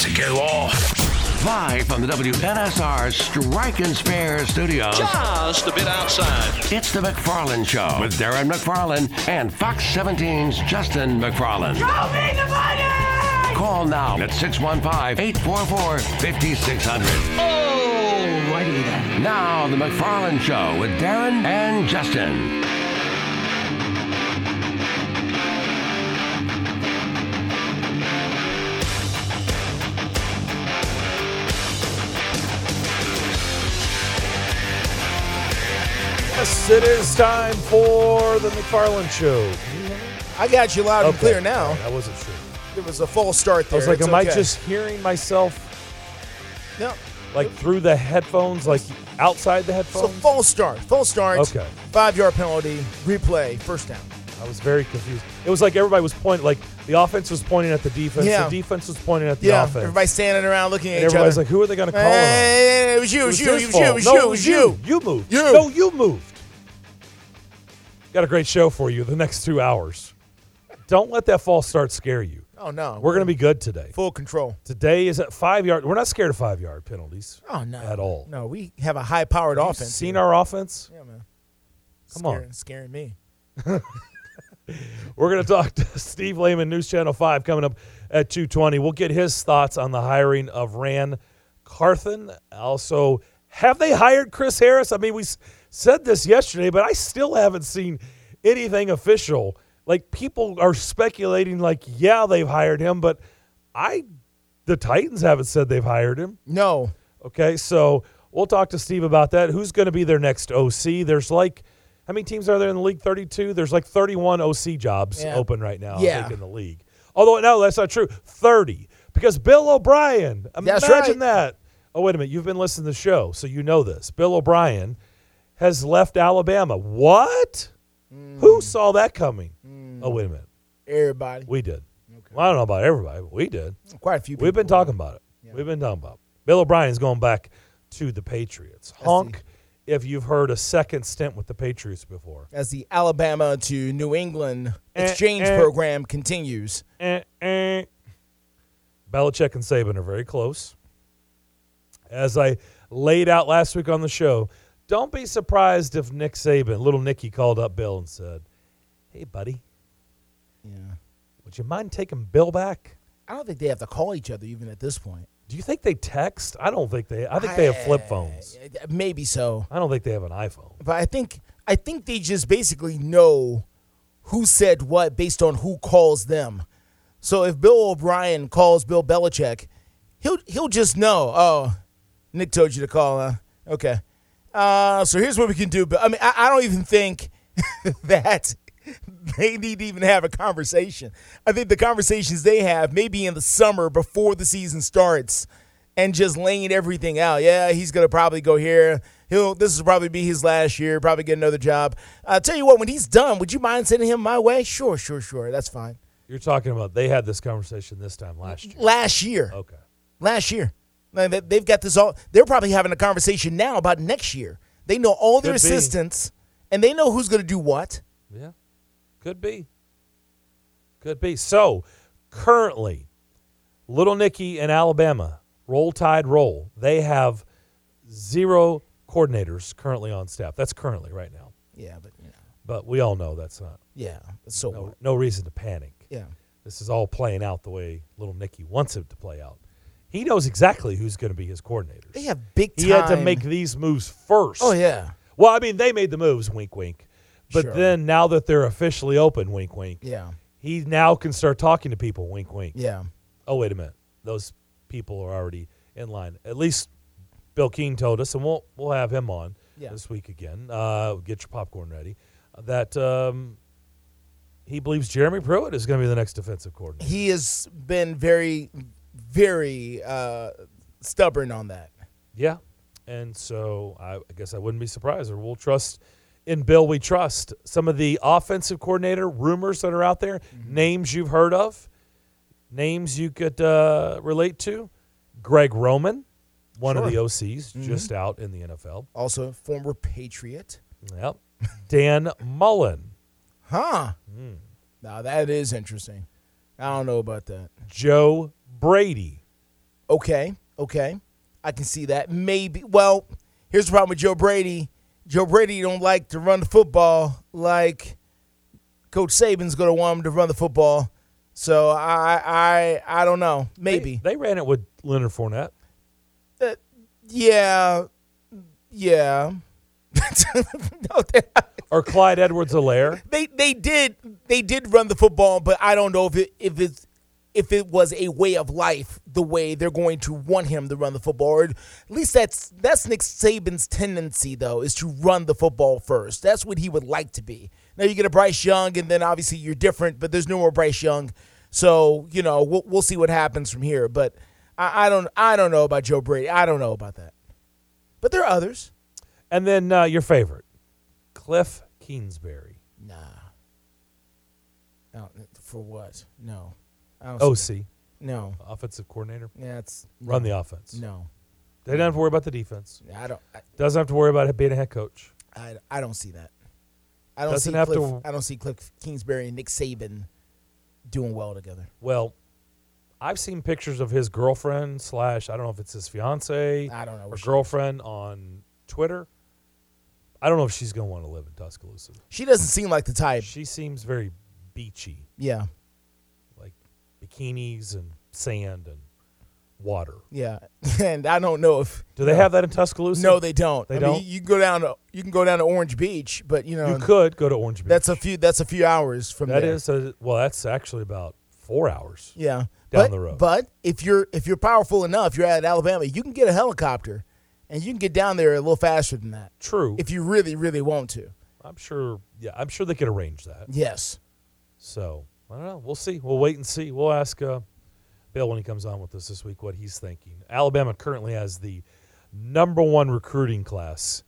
to go off. Live from the WNSR Strike and Spare Studios, Just a bit outside. it's the McFarland Show with Darren McFarland and Fox 17's Justin McFarland. Show me the money! Call now at 615-844-5600. Alrighty then. Now, the McFarland Show with Darren and Justin. It is time for the McFarland Show. I got you loud and Okay. clear now. I wasn't sure. There was a false start I there. was like, It's am I okay. just hearing myself no? like through the headphones, like outside the headphones. So headphones? false start. False start. Okay. Five yard penalty. Replay. First down. I was very confused. It was like everybody was pointing, like the offense was pointing at the defense, Yeah. the defense was pointing at the Yeah. offense. Everybody standing around looking at and each other. everybody's like, who are they going to call it on? Hey, it was you. It was you. It was his you. It was you. It was you. You moved. You. No, you moved. Got a great show for you the next two hours. Don't let that false start scare you. Oh no. We're going to be good today. full control. Today is at five yard. We're not scared of five yard penalties. Oh no. At all. No, we have a high powered offense. Seen here. our offense? Yeah, man. Come on. Scaring, Scaring me. We're going to talk to Steve Layman, News Channel 5, coming up at 220. We'll get his thoughts on the hiring of Ran Carthon. Also, have they hired Chris Harris? I mean, we said this yesterday, but I still haven't seen anything official. Like, people are speculating, like, yeah, they've hired him, but I, the Titans haven't said they've hired him. No. Okay, so we'll talk to Steve about that. Who's going to be their next OC? There's like, how many teams are there in the league? 32? There's like 31 OC jobs Yeah. open right now, I Yeah. think, in the league. Although, no, that's not true. 30. Because Bill O'Brien, imagine right. that. Oh, wait a minute. You've been listening to the show, so you know this. Bill O'Brien has left Alabama. What? Mm. Who saw that coming? Oh, wait a minute. Everybody. We did. Well, I don't know about everybody, but we did. Quite a few people. We've been talking about it. We've been talking about it. Bill O'Brien's going back to the Patriots. Honk if you've heard a second stint with the Patriots before. As the Alabama to New England Eh, exchange eh. program continues. Eh, eh. Belichick and Saban are very close. As I laid out last week on the show, don't be surprised if Nick Saban, little Nicky, called up Bill and said, Hey, buddy, Yeah. would you mind taking Bill back? I don't think they have to call each other even at this point. Do you think they text? I don't think they. I think they have flip phones. Maybe so. I don't think they have an iPhone. But I think I think they just basically know who said what based on who calls them. So if Bill O'Brien calls Bill Belichick, he'll he'll just know. Oh, Nick told you to call. Huh? Okay. Uh, so here's what we can do. But I mean, I, I don't even think that they need to even have a conversation. I think the conversations they have maybe in the summer before the season starts and just laying everything out. Yeah, he's gonna probably go here. He'll this will probably be his last year. Probably get another job. I'll tell you what, when he's done, would you mind sending him my way? Sure, sure, sure. That's fine. You're talking about they had this conversation this time last year. Last year, Okay. last year, they've got this all. They're probably having a conversation now about next year. They know all their Could be. assistants, and they know who's gonna do what. Yeah. Could be. Could be. So, currently, Little Nicky and Alabama, roll tide roll. They have zero coordinators currently on staff. That's currently right now. Yeah, but you know, But we all know that's not yeah. So no, no reason to panic. yeah, This is all playing out the way Little Nicky wants it to play out. He knows exactly who's going to be his coordinators. they have big time. he had to make these moves first. Oh yeah, Well, I mean, they made the moves, wink, wink. But Sure. then now that they're officially open, wink, wink, yeah, he now can start talking to people, wink, wink. yeah. Oh, wait a minute. Those people are already in line. At least Bill Keene told us, and we'll, we'll have him on Yeah. this week again. Uh, get your popcorn ready. That um, he believes Jeremy Pruitt is going to be the next defensive coordinator. He has been very, very uh, stubborn on that. Yeah. And so I, I guess I wouldn't be surprised, or we'll trust in Bill we trust. Some of the offensive coordinator rumors that are out there, names you've heard of, names you could uh, relate to. Greg Roman, one of the Sure. OCs, just out in the NFL. Also, former Patriot. Yep. Dan Mullen, Huh. Hmm. Now that is interesting. I don't know about that. Joe Brady, Okay, okay, I can see that. Maybe. Well, here's the problem with Joe Brady. Joe Brady don't like to run the football like Coach Saban's going to want him to run the football. So I I I don't know. Maybe. They, they ran it with Leonard Fournette. Uh, yeah. Yeah. no, they, Or Clyde Edwards Helaire. they they did they did run the football, but I don't know if it if it's if it was a way of life the way they're going to want him to run the football. Or at least that's that's Nick Saban's tendency though, is to run the football first. That's what he would like to be. Now you get a Bryce Young, and then obviously you're different, but there's no more Bryce Young. So you know we'll we'll see what happens from here. But I, I don't I don't know about Joe Brady. I don't know about that. But there are others. And then uh, your favorite, Cliff Kingsbury, Nah. No, for what? No. OC. No. offensive coordinator. Yeah, it's Run the offense. No. They don't have to worry about the defense. I don't. I, Doesn't have to worry about being a head coach. I, I don't see that. I don't Doesn't see have Cliff, to- I don't see Cliff Kingsbury and Nick Saban doing well together. Well, I've seen pictures of his girlfriend slash I don't know if it's his fiance I don't know. or she- girlfriend on Twitter. I don't know if she's going to want to live in Tuscaloosa. She doesn't seem like the type. She seems very beachy, Yeah. Bikinis and sand and water. Yeah. And I don't know if Do they have that in Tuscaloosa? No, they don't. They I don't? Mean, you can go down to you can go down to Orange Beach, but you know You could go to Orange Beach. that's a few that's a few hours from That there. is a, well. That's actually about four hours. Yeah. down but, the road. But if you're if you're powerful enough, you're at Alabama, you can get a helicopter and you can get down there a little faster than that. True. If you really, really want to. I'm sure. Yeah, I'm sure they could arrange that. Yes. So I don't know. We'll see. We'll wait and see. We'll ask uh, Bill when he comes on with us this week what he's thinking. Alabama currently has the number one recruiting class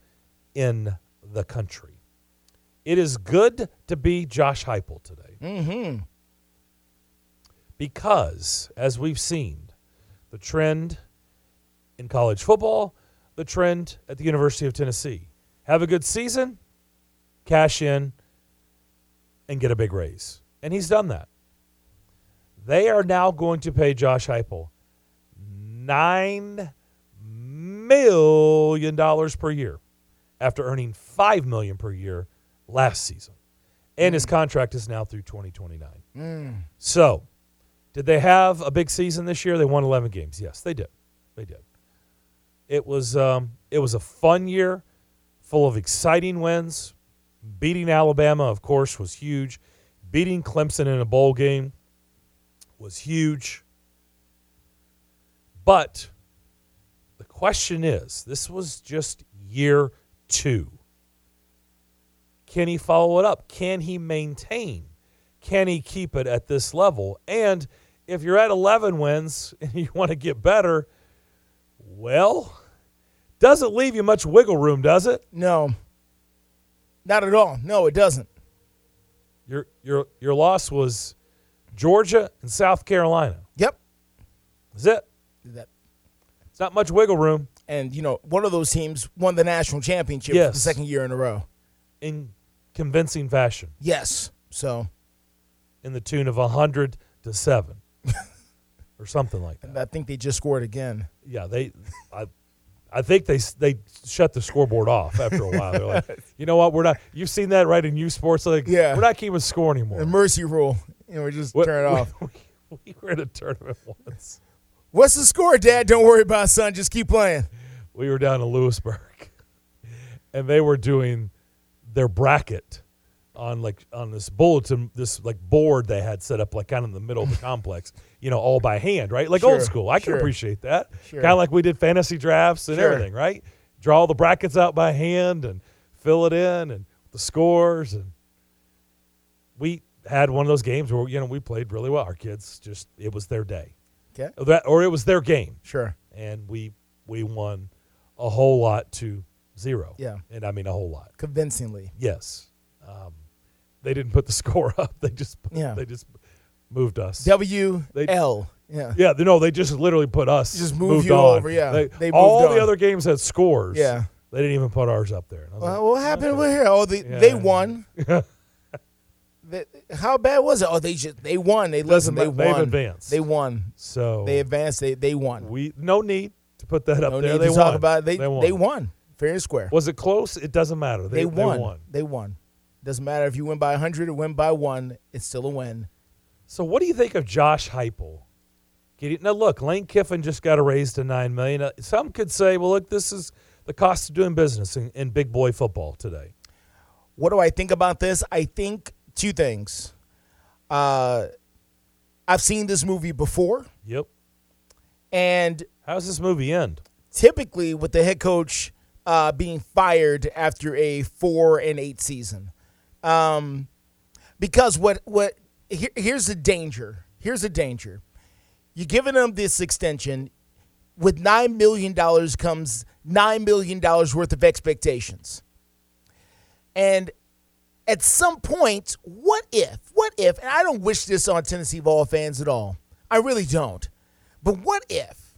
in the country. It is good to be Josh Heupel today. Mm-hmm. because, as we've seen, the trend in college football, the trend at the University of Tennessee. Have a good season, cash in, and get a big raise. And he's done that. They are now going to pay Josh Heupel $9 million per year after earning 5 million per year last season. And his contract is now through 2029. So, did they have a big season this year? They won 11 games. Yes, they did. They did. It was um, it was a fun year, full of exciting wins. Beating Alabama, of course, was huge. Beating Clemson in a bowl game was huge. But the question is, this was just year 2. Can he follow it up? Can he maintain? Can he keep it at this level? And if you're at 11 wins and you want to get better, well, doesn't leave you much wiggle room, does it? No. Not at all. No, it doesn't. Your your your loss was Georgia and South Carolina. Yep. Is it? That It's not much wiggle room and you know, one of those teams won the national championship for the second year in a row. in convincing fashion, Yes. So in the tune of 100 to 7 or something like that. I think they just scored again. Yeah, they I I think they they shut the scoreboard off after a while. They're like, "You know what? We're not You've seen that right in U Sports like Yeah. we're not keeping score anymore." The mercy rule. You know, we just What- turn it off. We, we were in a tournament once. What's the score, Dad? Don't worry about it, son. Just keep playing. we were down in Lewisburg, and they were doing their bracket on like on this bulletin, this like board they had set up like kind of in the middle of the complex, you know, all by hand, right? Like old school. I can appreciate that. Sure. Kind of like we did fantasy drafts and Sure. everything, right? Draw the brackets out by hand and fill it in and the scores and we had one of those games where you know we played really well. Our kids just it was their day. Okay. That or it was their game Sure. and we we won a whole lot to zero. Yeah. and I mean a whole lot. Convincingly. Yes, um, they didn't put the score up. They just Yeah. they just moved us. W They- L. Yeah. yeah, they- no, they just literally put us. Just move moved you on. over, yeah. They, They all moved the other games had scores. Yeah. they didn't even put ours up there. And I was Well, like, what happened with here? Oh, they, they Yeah. won. how bad was it? Oh, they just they won. They listen. They matter. They've won. advanced. They won. So They advanced. They they won. we no need to put that up No there. need they to won. talk about it. They they won. Fair and square. Was it close? It doesn't matter. They. They won. They won. Doesn't matter if you win by 100 or win by one. It's still a win. So what do you think of Josh Heupel? Now look, Lane Kiffin just got a raise to nine million. Uh, Some could say, well, look, this is the cost of doing business in, in big boy football today. What do I think about this? I think two things. Uh, I've seen this movie before, Yep. and How's this movie end? typically with the head coach uh, being fired after a four and eight season. Um, because what what here, here's the danger. Here's the danger. You're giving them this extension. With nine million dollars comes nine million dollars worth of expectations. And at some point, what if? What if? And I don't wish this on Tennessee ball fans at all. I really don't. But what if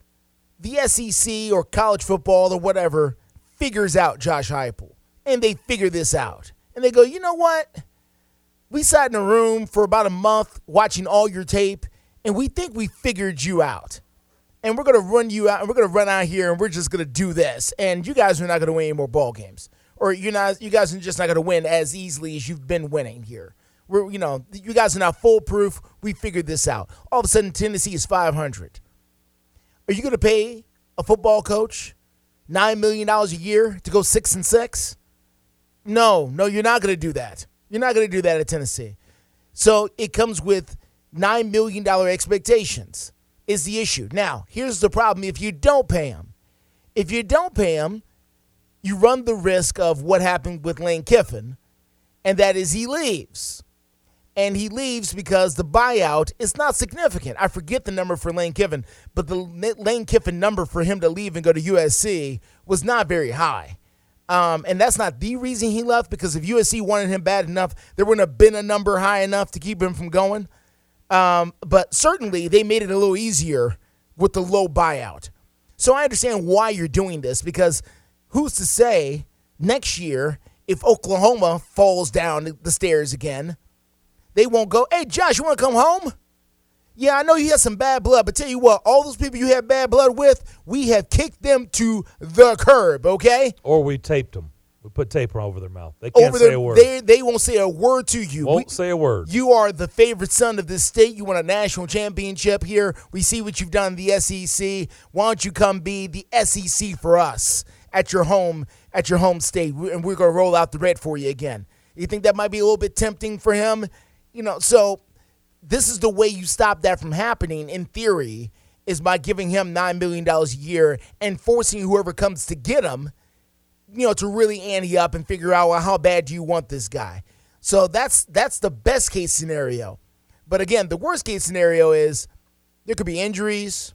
the SEC or college football or whatever figures out Josh Heupel and they figure this out and they go, you know what? We sat in a room for about a month watching all your tape and we think we figured you out. And we're to run you out and we're to run out here and we're just to do this. And you guys are not to win any more ball games. Or you're not, you guys are just not to win as easily as you've been winning here. We're, you know, you guys are not foolproof. We figured this out. All of a sudden, Tennessee is 500. Are you to pay a football coach nine million dollars a year to go six and six? No, no, you're not to do that. You're not going to do that at Tennessee. So it comes with nine million dollar expectations. Is the issue now? Here's the problem: if you don't pay him, if you don't pay him, you run the risk of what happened with Lane Kiffin, and that is he leaves and he leaves because the buyout is not significant. I forget the number for Lane Kiffin, but the Lane Kiffin number for him to leave and go to USC was not very high. Um, and that's not the reason he left because if USC wanted him bad enough, there wouldn't have been a number high enough to keep him from going. Um, but certainly they made it a little easier with the low buyout. So I understand why you're doing this because who's to say next year if Oklahoma falls down the stairs again? they won't go, hey, Josh, you want to come home? Yeah, I know you had some bad blood, but tell you what, all those people you had bad blood with, we have kicked them to the curb, okay? Or we taped them. We put tape over their mouth. They can't Over say a word. They, they won't say a word to you. Won't We- say a word. You are the favorite son of this state. You won a national championship here. We see what you've done in the SEC. Why don't you come be the SEC for us at your home at your home state, and we're gonna roll out the red for you again. You think that might be a little bit tempting for him? You know, so this is the way you stop that from happening. In theory, is by giving him nine million dollars a year and forcing whoever comes to get him you know, to really ante up and figure out well, how bad do you want this guy. So that's that's the best case scenario. But again, the worst case scenario is there could be injuries.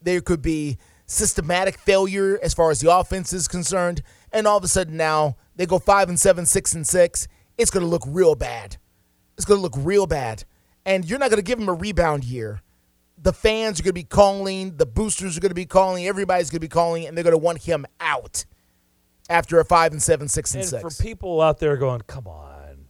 There could be systematic failure as far as the offense is concerned, and all of a sudden now they go five and seven, six and six. It's going to look real bad. It's going to look real bad, and you're not going to give him a rebound year. The fans are going to be calling, the boosters are going to be calling, everybody's going to be calling, and they're going to want him out after a five and seven, six and, and six. for people out there going, come on.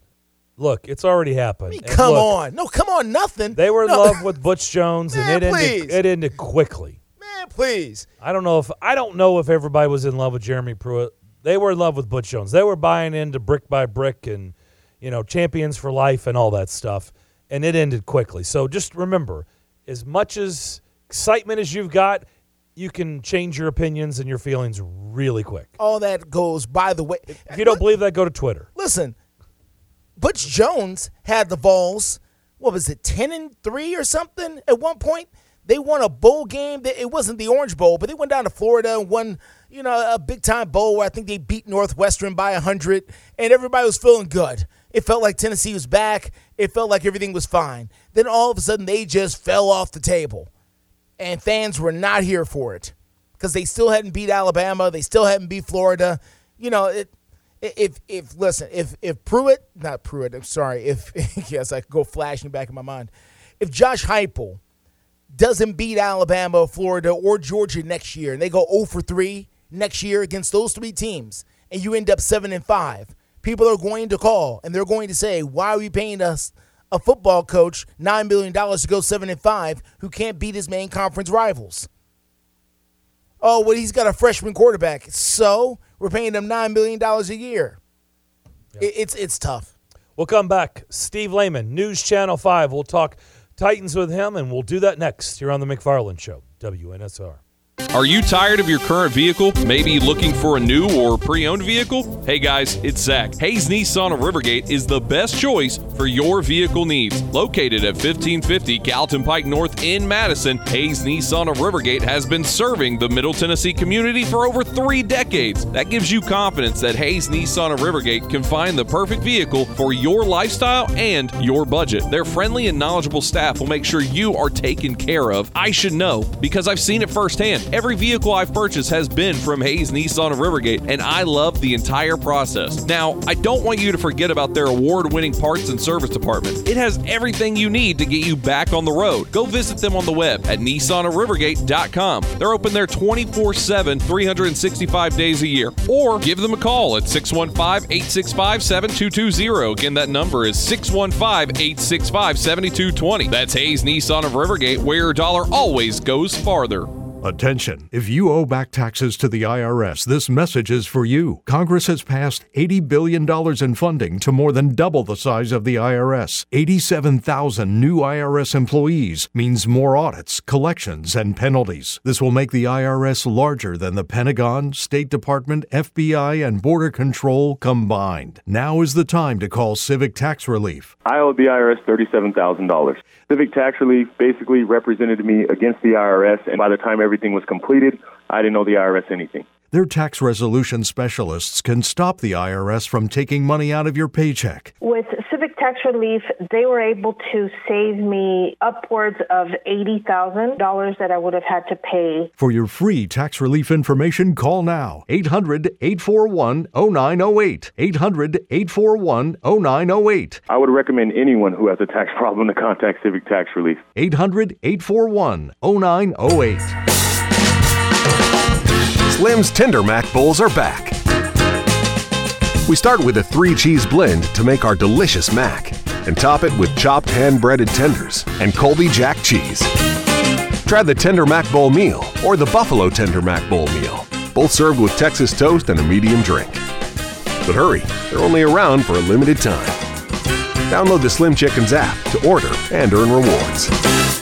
Look, it's already happened. I mean, come look, on, no, come on, nothing. They were in No. love with Butch Jones, and Man, it ended, it ended quickly. man, please. I don't know if I don't know if everybody was in love with Jeremy Pruitt. They were in love with Butch Jones. They were buying into brick by brick and you know champions for life and all that stuff. And it ended quickly. So just remember, as much as excitement as you've got, you can change your opinions and your feelings really quick. All that goes by the way. If you don't believe that, go to Twitter. listen, Butch Jones had the Vols. What was it, ten and three or something? At one point, they won a bowl game. It wasn't the Orange Bowl, but they went down to Florida and won, you know, a big time bowl where I think they beat Northwestern by hundred, and everybody was feeling good. It felt like Tennessee was back. It felt like everything was fine. Then all of a sudden, they just fell off the table, and fans were not here for it because they still hadn't beat Alabama. They still hadn't beat Florida. You know, it, if if listen, if if Pruitt, not Pruitt, I'm sorry, if yes, I could go flashing back in my mind. If Josh Heupel doesn't beat Alabama, Florida, or Georgia next year, and they go 0 for 3 next year against those three teams, and you end up seven and five, people are going to call and they're going to say, "Why are we paying us a football coach nine million dollars to go seven and five who can't beat his main conference rivals?" Oh, well, he's got a freshman quarterback, so we're paying him nine million dollars a year. It, it's it's tough. We'll come back. Steve Layman, News Channel 5. We'll talk Titans with him, and we'll do that next here on The McFarland Show, WNSR. Are you tired of your current vehicle? Maybe looking for a new or pre owned vehicle? Hey guys, it's Zach. Hayes Nissan of Rivergate is the best choice for your vehicle needs. Located at 1550 Gallatin Pike North in Madison, Hayes Nissan of Rivergate has been serving the Middle Tennessee community for over three decades. That gives you confidence that Hayes Nissan of Rivergate can find the perfect vehicle for your lifestyle and your budget. Their friendly and knowledgeable staff will make sure you are taken care of. I should know because I've seen it firsthand. Every vehicle I've purchased has been from Hayes Nissan of Rivergate, and I love the entire process. Now, I don't want you to forget about their award winning parts and service department. It has everything you need to get you back on the road. Go visit them on the web at nissanofrivergate.com. They're open there 24 7, 365 days a year. Or give them a call at 615 865 7220. Again, that number is 615 865 7220. That's Hayes Nissan of Rivergate, where your dollar always goes farther. Attention! If you owe back taxes to the IRS, this message is for you. Congress has passed $80 billion in funding to more than double the size of the IRS. 87,000 new IRS employees means more audits, collections, and penalties. This will make the IRS larger than the Pentagon, State Department, FBI, and Border Control combined. Now is the time to call Civic Tax Relief. I owed the IRS $37,000. Civic Tax Relief basically represented me against the IRS, and by the time everything was completed, I didn't know the IRS anything. Their tax resolution specialists can stop the IRS from taking money out of your paycheck. With Civic Tax Relief, they were able to save me upwards of $80,000 that I would have had to pay. For your free tax relief information, call now 800 841 0908. 800 841 0908. I would recommend anyone who has a tax problem to contact Civic Tax Relief. 800 841 0908. Slim's Tender Mac Bowls are back. We start with a three cheese blend to make our delicious mac and top it with chopped hand breaded tenders and Colby Jack cheese. Try the Tender Mac Bowl meal or the Buffalo Tender Mac Bowl meal, both served with Texas toast and a medium drink. But hurry, they're only around for a limited time. Download the Slim Chickens app to order and earn rewards.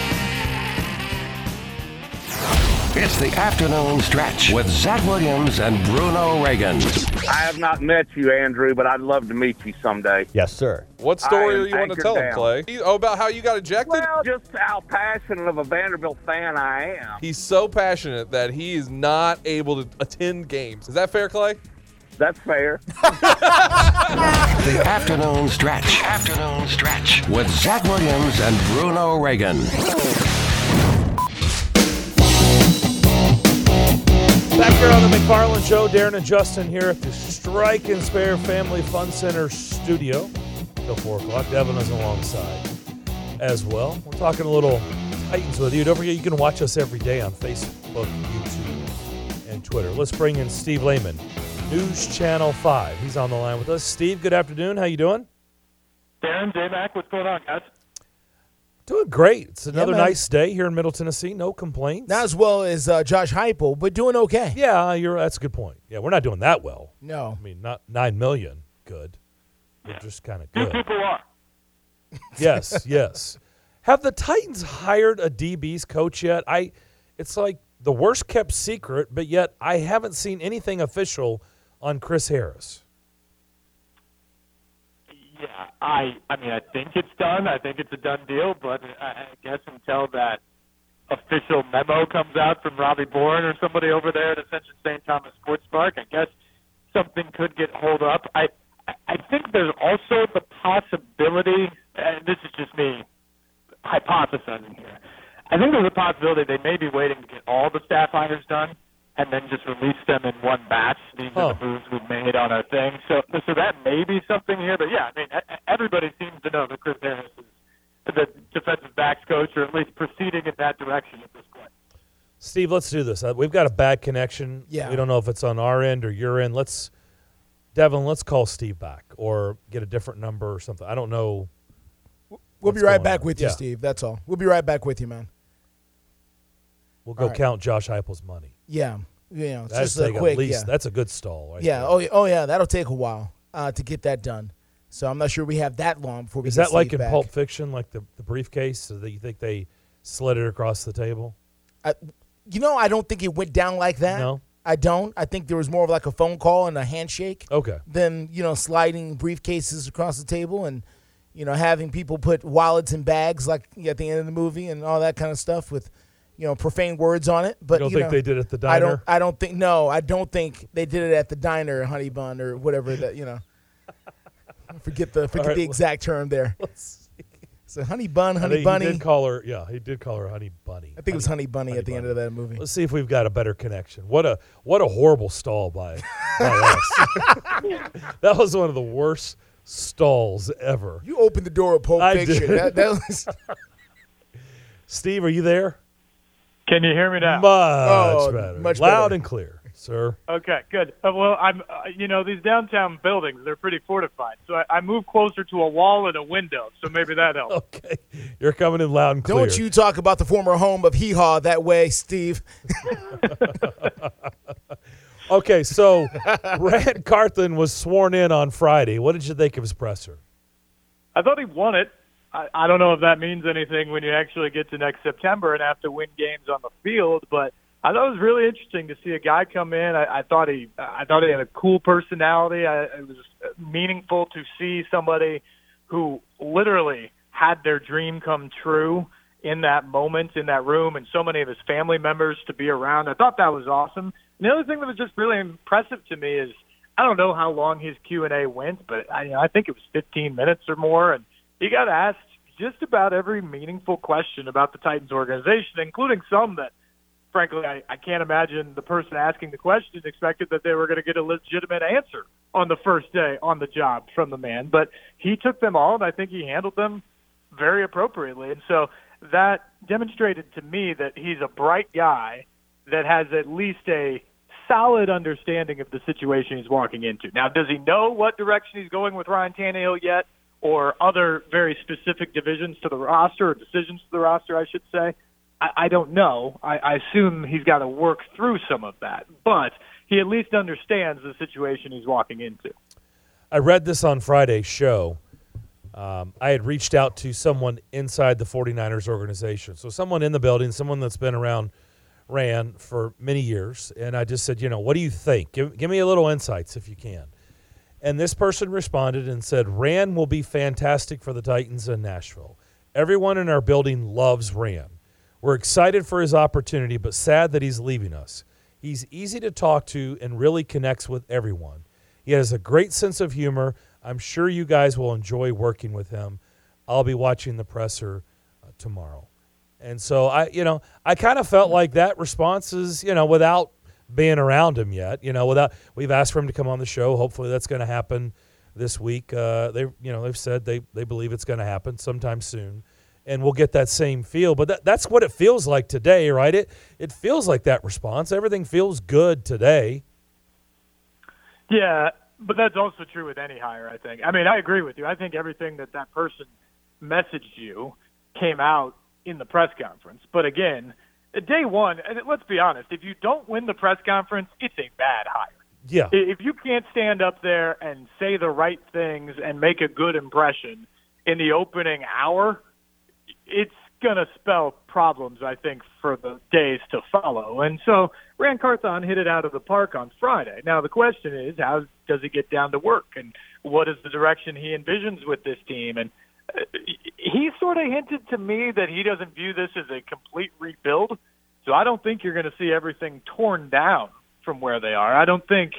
It's the afternoon stretch with Zach Williams and Bruno Reagan. I have not met you, Andrew, but I'd love to meet you someday. Yes, sir. What story I do you want to anchored tell him. Clay? Oh, about how you got ejected? Well, just how passionate of a Vanderbilt fan I am. He's so passionate that he is not able to attend games. Is that fair, Clay? That's fair. The afternoon stretch. Afternoon stretch with Zach Williams and Bruno Reagan. Back here on the McFarland Show, Darren and Justin here at the Strike and Spare Family Fun Center studio till 4 o'clock. Devin is alongside as well. We're talking a little Titans with you. Don't forget, you can watch us every day on Facebook, YouTube, and Twitter. Let's bring in Steve Layman, News Channel 5. He's on the line with us. Steve, good afternoon. How you doing? Darren, J-Mac, what's going on, guys? Doing great. It's another man. nice day here in Middle Tennessee. No complaints. Not as well as uh, Josh Heupel, but doing okay. yeah, you're. That's a good point. Yeah, we're not doing that well. No. I mean, not nine million. Good. We're just kind of Few good. people are. yes, yes. Have the Titans hired a DB's coach yet? I. It's like the worst kept secret, but yet I haven't seen anything official on Chris Harris. I I mean I think it's done. I think it's a done deal, but I, I guess until that official memo comes out from Robbie Bohren or somebody over there at Ascension St. Thomas Sports Park, I guess something could get hold up. I I think there's also the possibility, and this is just me hypothesizing here. I think there's a possibility they may be waiting to get all the staff hires done and then just release them in one batch. These are the moves we've made on our thing. So, so that may be something here. But yeah, I mean, e- everybody seems to know that Chris Harris is the defensive backs coach, or at least proceeding in that direction at this point. Steve, let's do this. Uh, we've got a bad connection. Yeah. We don't know if it's on our end or your end. Let's, Devin, let's call Steve back or get a different number or something. I don't know. We'll be right back on. with you, Yeah. Steve. That's all. We'll be right back with you, man. We'll go All right. count Josh Heupel's money. Yeah, you know, it's That's just a quick. Least yeah. that's a good stall. Right yeah. there. Oh, yeah, oh, yeah. That'll take a while uh, to get that done. So I'm not sure we have that long before we Is that like in back. Pulp Fiction, like the, the briefcase? So that you think they slid it across the table? I, you know, I don't think it went down like that. No? I don't. I think there was more of like a phone call and a handshake. Okay. Than you know, sliding briefcases across the table and you know having people put wallets in bags like at the end of the movie and all that kind of stuff with you know profane words on it. But don't you think know, they did it at the I don't. diner? I don't think. No, I don't think they did it at the diner, Honey Bun, or whatever that you know. forget the forget right, the exact term there. So Honey Bun, Honey think Bunny. He did call her. Yeah, he did call her Honey Bunny. I think it was Honey Bunny at the end of that movie. Let's see if we've got a better connection. What a what a horrible stall by, by us. that was one of the worst stalls ever. You opened the door of Pulp I Fiction. did. That, that was Steve, are you there? Can you hear me now? Much Oh, better. much Loud better. and clear, sir. Okay, good. Uh, well, I'm, uh, you know, these downtown buildings, they're pretty fortified. So I, I moved closer to a wall and a window, so maybe that helps. Okay. You're coming in loud and clear. Don't you talk about the former home of Hee Haw that way, Steve. Okay, so Ran Carthon was sworn in on Friday. What did you think of his presser? I thought he won it. I, I don't know if that means anything when you actually get to next September and have to win games on the field, but I thought it was really interesting to see a guy come in. I, I thought he, I thought he had a cool personality. I, it was meaningful to see somebody who literally had their dream come true in that moment in that room, and so many of his family members to be around. I thought that was awesome. And the other thing that was just really impressive to me is I don't know how long his Q and A went, but I, I think it was 15 minutes or more, and he got asked just about every meaningful question about the Titans organization, including some that, frankly, I, I can't imagine the person asking the question expected that they were going to get a legitimate answer on the first day on the job from the man. But he took them all, and I think he handled them very appropriately. And so that demonstrated to me that he's a bright guy that has at least a solid understanding of the situation he's walking into. Now, does he know what direction he's going with Ryan Tannehill yet, or other very specific divisions to the roster or decisions to the roster, I should say? I, I don't know. I, I assume he's got to work through some of that, but he at least understands the situation he's walking into. I read this on Friday's show. Um, I had reached out to someone inside the 49ers organization. So, someone in the building, someone that's been around Ran for many years. And I just said, you know, what do you think? Give, give me a little insights if you can. And this person responded and said, Ran will be fantastic for the Titans in Nashville. Everyone in our building loves Ran. We're excited for his opportunity, but sad that he's leaving us. He's easy to talk to and really connects with everyone. He has a great sense of humor. I'm sure you guys will enjoy working with him. I'll be watching the presser uh, tomorrow. And so I, you know, I kind of felt like that response is, you know, without being around him yet, you know, without we've asked for him to come on the show. Hopefully that's going to happen this week. Uh, they, you know, they've said they they believe it's going to happen sometime soon, and we'll get that same feel. But that, that's what it feels like today, right? It it feels like that response. Everything feels good today. Yeah, but that's also true with any hire, I think. I mean, I agree with you. I think everything that that person messaged you came out in the press conference. But again, day one, and let's be honest, if you don't win the press conference, it's a bad hire. Yeah. If you can't stand up there and say the right things and make a good impression in the opening hour, it's going to spell problems, I think, for the days to follow. And so Ran Carthon hit it out of the park on Friday. Now, the question is, how does he get down to work? And what is the direction he envisions with this team? And he sort of hinted to me that he doesn't view this as a complete rebuild. So I don't think you're going to see everything torn down from where they are. I don't think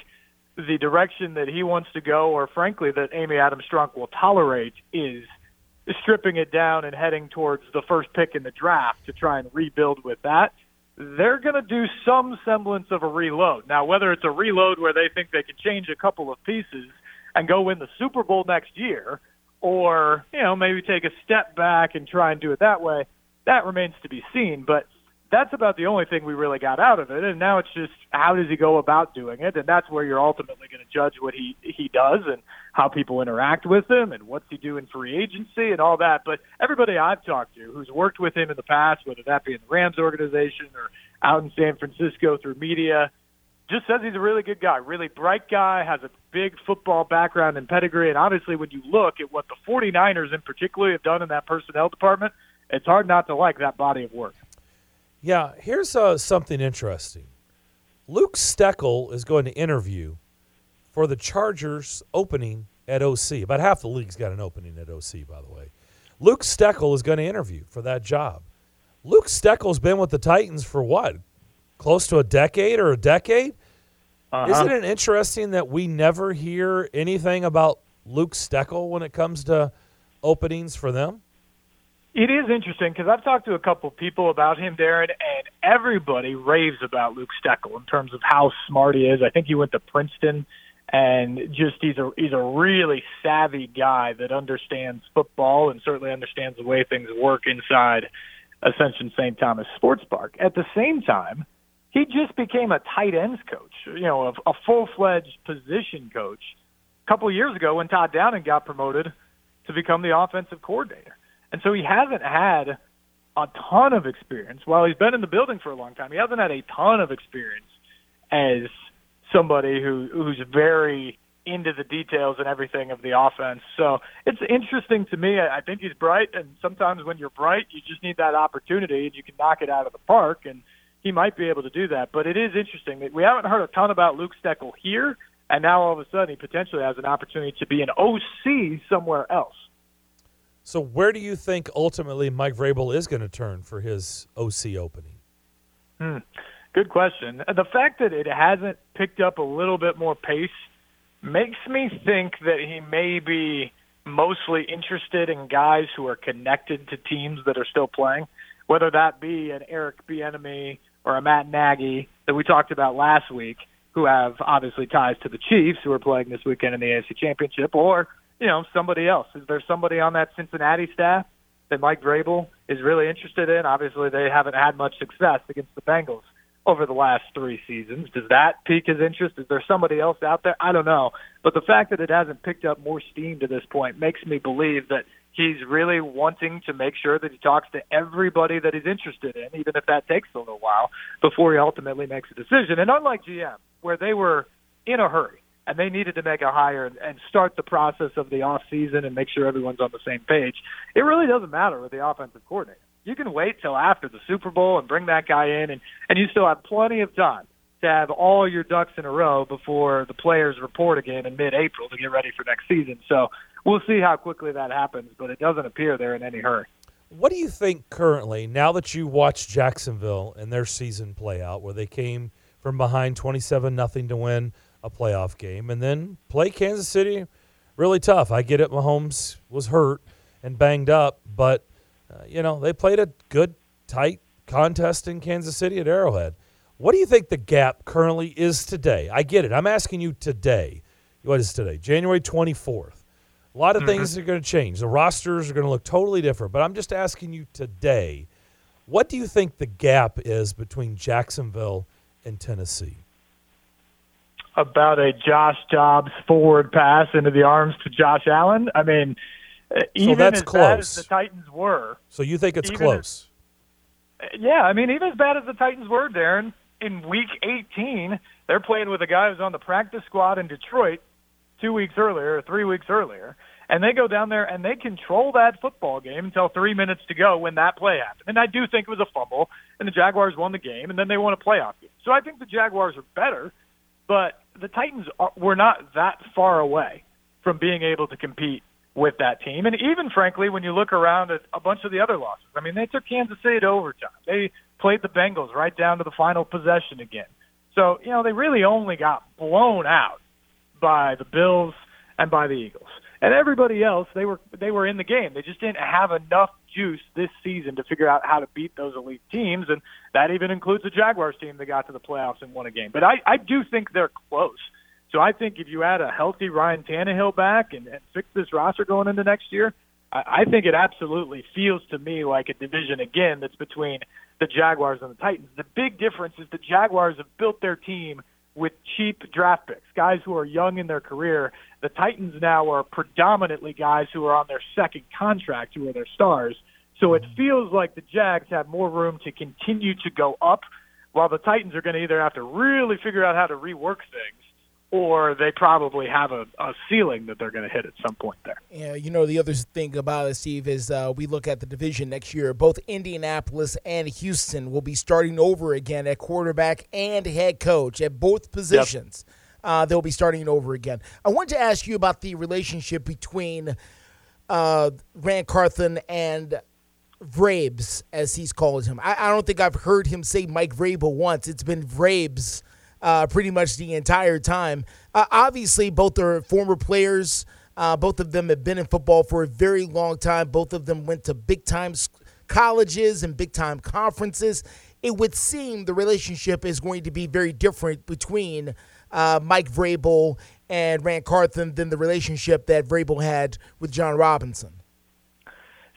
the direction that he wants to go, or frankly, that Amy Adams Strunk will tolerate, is stripping it down and heading towards the first pick in the draft to try and rebuild with that. They're going to do some semblance of a reload. Now, whether it's a reload where they think they can change a couple of pieces and go win the Super Bowl next year, or, you know, maybe take a step back and try and do it that way, that remains to be seen. But that's about the only thing we really got out of it. And now it's just how does he go about doing it, and that's where you're ultimately going to judge what he he does and how people interact with him and what's he do in free agency and all that. But everybody I've talked to who's worked with him in the past, whether that be in the Rams organization or out in San Francisco through media, just says he's a really good guy, really bright guy, has a big football background and pedigree. And obviously, when you look at what the 49ers in particular have done in that personnel department, it's hard not to like that body of work. Yeah, here's uh, something interesting. Luke Steckel is going to interview for the Chargers opening at OC. About half the league's got an opening at OC, by the way. Luke Steckel is going to interview for that job. Luke Steckel's been with the Titans for what? Close to a decade or a decade? Uh-huh. Isn't it interesting that we never hear anything about Luke Steckel when it comes to openings for them? It is interesting because I've talked to a couple people about him, Darren, and everybody raves about Luke Steckel in terms of how smart he is. I think he went to Princeton, and just he's a he's a really savvy guy that understands football and certainly understands the way things work inside Ascension St. Thomas Sports Park. At the same time, he just became a tight ends coach, you know, a, a full fledged position coach a couple of years ago when Todd Downing got promoted to become the offensive coordinator. And so he hasn't had a ton of experience. While he's been in the building for a long time, he hasn't had a ton of experience as somebody who who's very into the details and everything of the offense. So it's interesting to me. I think he's bright, and sometimes when you're bright, you just need that opportunity, and you can knock it out of the park. And he might be able to do that. But it is interesting that we haven't heard a ton about Luke Steckel here, and now all of a sudden he potentially has an opportunity to be an OC somewhere else. So where do you think ultimately Mike Vrabel is going to turn for his OC opening? Hmm. Good question. The fact that it hasn't picked up a little bit more pace makes me think that he may be mostly interested in guys who are connected to teams that are still playing, whether that be an Eric Bieniemy or a Matt Nagy that we talked about last week, who have obviously ties to the Chiefs, who are playing this weekend in the AFC Championship, or you know, somebody else. Is there somebody on that Cincinnati staff that Mike Vrabel is really interested in? Obviously, they haven't had much success against the Bengals over the last three seasons. Does that pique his interest? Is there somebody else out there? I don't know. But the fact that it hasn't picked up more steam to this point makes me believe that he's really wanting to make sure that he talks to everybody that he's interested in, even if that takes a little while before he ultimately makes a decision. And unlike GM, where they were in a hurry, and they needed to make a hire and, start the process of the off season and make sure everyone's on the same page. It really doesn't matter with the offensive coordinator. You can wait till after the Super Bowl and bring that guy in, and and you still have plenty of time to have all your ducks in a row before the players report again in mid-April to get ready for next season. So we'll see how quickly that happens, but it doesn't appear they're in any hurry. What do you think currently, now that you watch Jacksonville and their season play out, where they came from behind 27 nothing to win a playoff game and then play Kansas City really tough. I get it. Mahomes was hurt and banged up, but uh, you know they played a good, tight contest in Kansas City at Arrowhead. What do you think the gap currently is today? I get it. I'm asking you today. What is today? January 24th. A lot of mm-hmm. things are going to change. The rosters are going to look totally different. But I'm just asking you today. What do you think the gap is between Jacksonville and Tennessee? about a Josh Dobbs forward pass into the arms to Josh Allen. I mean, even so that's as close. bad as the Titans were. So you think it's close? As, yeah, I mean, even as bad as the Titans were, Darren, in Week 18, they're playing with a guy who's on the practice squad in Detroit two weeks earlier or three weeks earlier. And they go down there and they control that football game until three minutes to go when that play happened. And I do think it was a fumble, and the Jaguars won the game, and then they won a playoff game. So I think the Jaguars are better, but the Titans are, were not that far away from being able to compete with that team. And even frankly, when you look around at a bunch of the other losses, I mean, they took Kansas City to overtime. They played the Bengals right down to the final possession again. So, you know, they really only got blown out by the Bills and by the Eagles. And everybody else, they were they were in the game. They just didn't have enough juice this season to figure out how to beat those elite teams, and that even includes the Jaguars team that got to the playoffs and won a game. But I, I do think they're close. So I think if you add a healthy Ryan Tannehill back and, and fix this roster going into next year, I, I think it absolutely feels to me like a division again that's between the Jaguars and the Titans. The big difference is the Jaguars have built their team with cheap draft picks, guys who are young in their career. The Titans now are predominantly guys who are on their second contract, who are their stars. So it mm-hmm. feels like the Jags have more room to continue to go up, while the Titans are going to either have to really figure out how to rework things or they probably have a, a ceiling that they're going to hit at some point there. Yeah, you know, the other thing about it, Steve, is uh, we look at the division next year. Both Indianapolis and Houston will be starting over again at quarterback and head coach at both positions. Yep. Uh, they'll be starting over again. I wanted to ask you about the relationship between uh, Ran Carthon and Vrabes, as he's called him. I, I, don't think I've heard him say Mike Vrabel once. It's been Vrabes uh, pretty much the entire time. Uh, obviously, both are former players. Uh, both of them have been in football for a very long time. Both of them went to big time colleges and big time conferences. It would seem the relationship is going to be very different between uh, Mike Vrabel and Ran Carthon than the relationship that Vrabel had with Jon Robinson.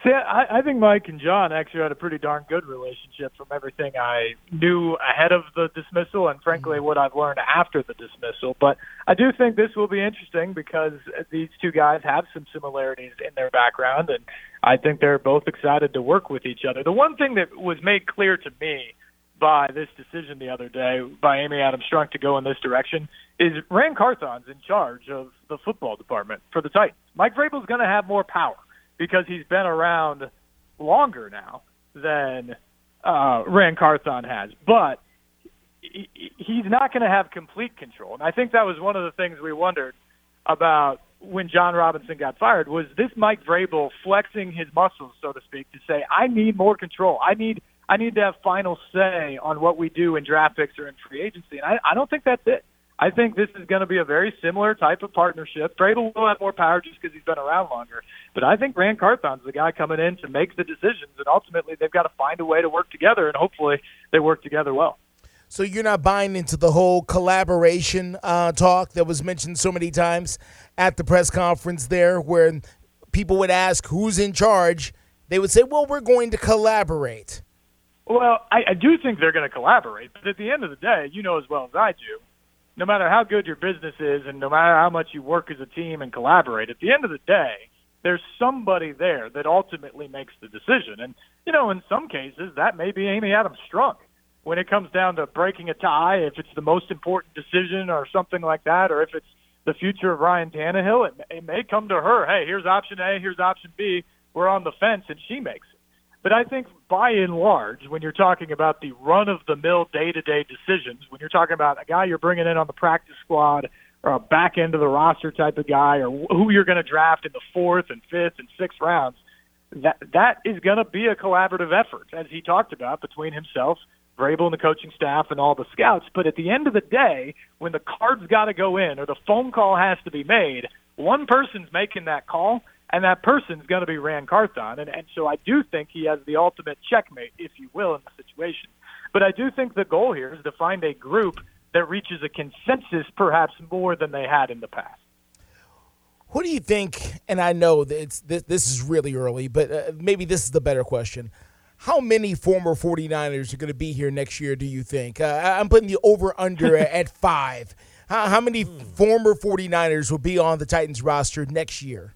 See, I, I think Mike and Jon actually had a pretty darn good relationship from everything I knew ahead of the dismissal and, frankly, mm-hmm. what I've learned after the dismissal. But I do think this will be interesting because these two guys have some similarities in their background, and I think they're both excited to work with each other. The one thing that was made clear to me by this decision the other day by Amy Adams Strunk to go in this direction is Ran Carthon's in charge of the football department for the Titans. Mike Vrabel's going to have more power because he's been around longer now than uh, Ran Carthon has. But he, he's not going to have complete control. And I think that was one of the things we wondered about when Jon Robinson got fired was this Mike Vrabel flexing his muscles, so to speak, to say, I need more control. I need I need to have final say on what we do in draft picks or in free agency. And I, I don't think that's it. I think this is going to be a very similar type of partnership. Vrabel will have more power just because he's been around longer. But I think Ran Carthon's the guy coming in to make the decisions, and ultimately they've got to find a way to work together, and hopefully they work together well. So you're not buying into the whole collaboration uh, talk that was mentioned so many times at the press conference there, where people would ask who's in charge. They would say, "Well, we're going to collaborate." Well, I, I do think they're going to collaborate, but at the end of the day, you know as well as I do, no matter how good your business is and no matter how much you work as a team and collaborate, at the end of the day, there's somebody there that ultimately makes the decision. And, you know, in some cases, that may be Amy Adams Strunk. When it comes down to breaking a tie, if it's the most important decision or something like that, or if it's the future of Ryan Tannehill, it, it may come to her. Hey, here's option A, here's option B. We're on the fence, and she makes. But I think by and large, when you're talking about the run of the mill day to day decisions, when you're talking about a guy you're bringing in on the practice squad or a back end of the roster type of guy or who you're going to draft in the fourth and fifth and sixth rounds, that that is going to be a collaborative effort, as he talked about, between himself, Vrabel and the coaching staff and all the scouts. But at the end of the day, when the cards got to go in or the phone call has to be made, one person's making that call and that person's going to be Ran Carthon. And, and so I do think he has the ultimate checkmate, if you will, in the situation. But I do think the goal here is to find a group that reaches a consensus perhaps more than they had in the past. Who do you think, and I know that it's, this, this is really early, but uh, maybe this is the better question. How many former 49ers are going to be here next year, do you think? Uh, I'm putting the over under at five. How, how many former 49ers will be on the Titans roster next year?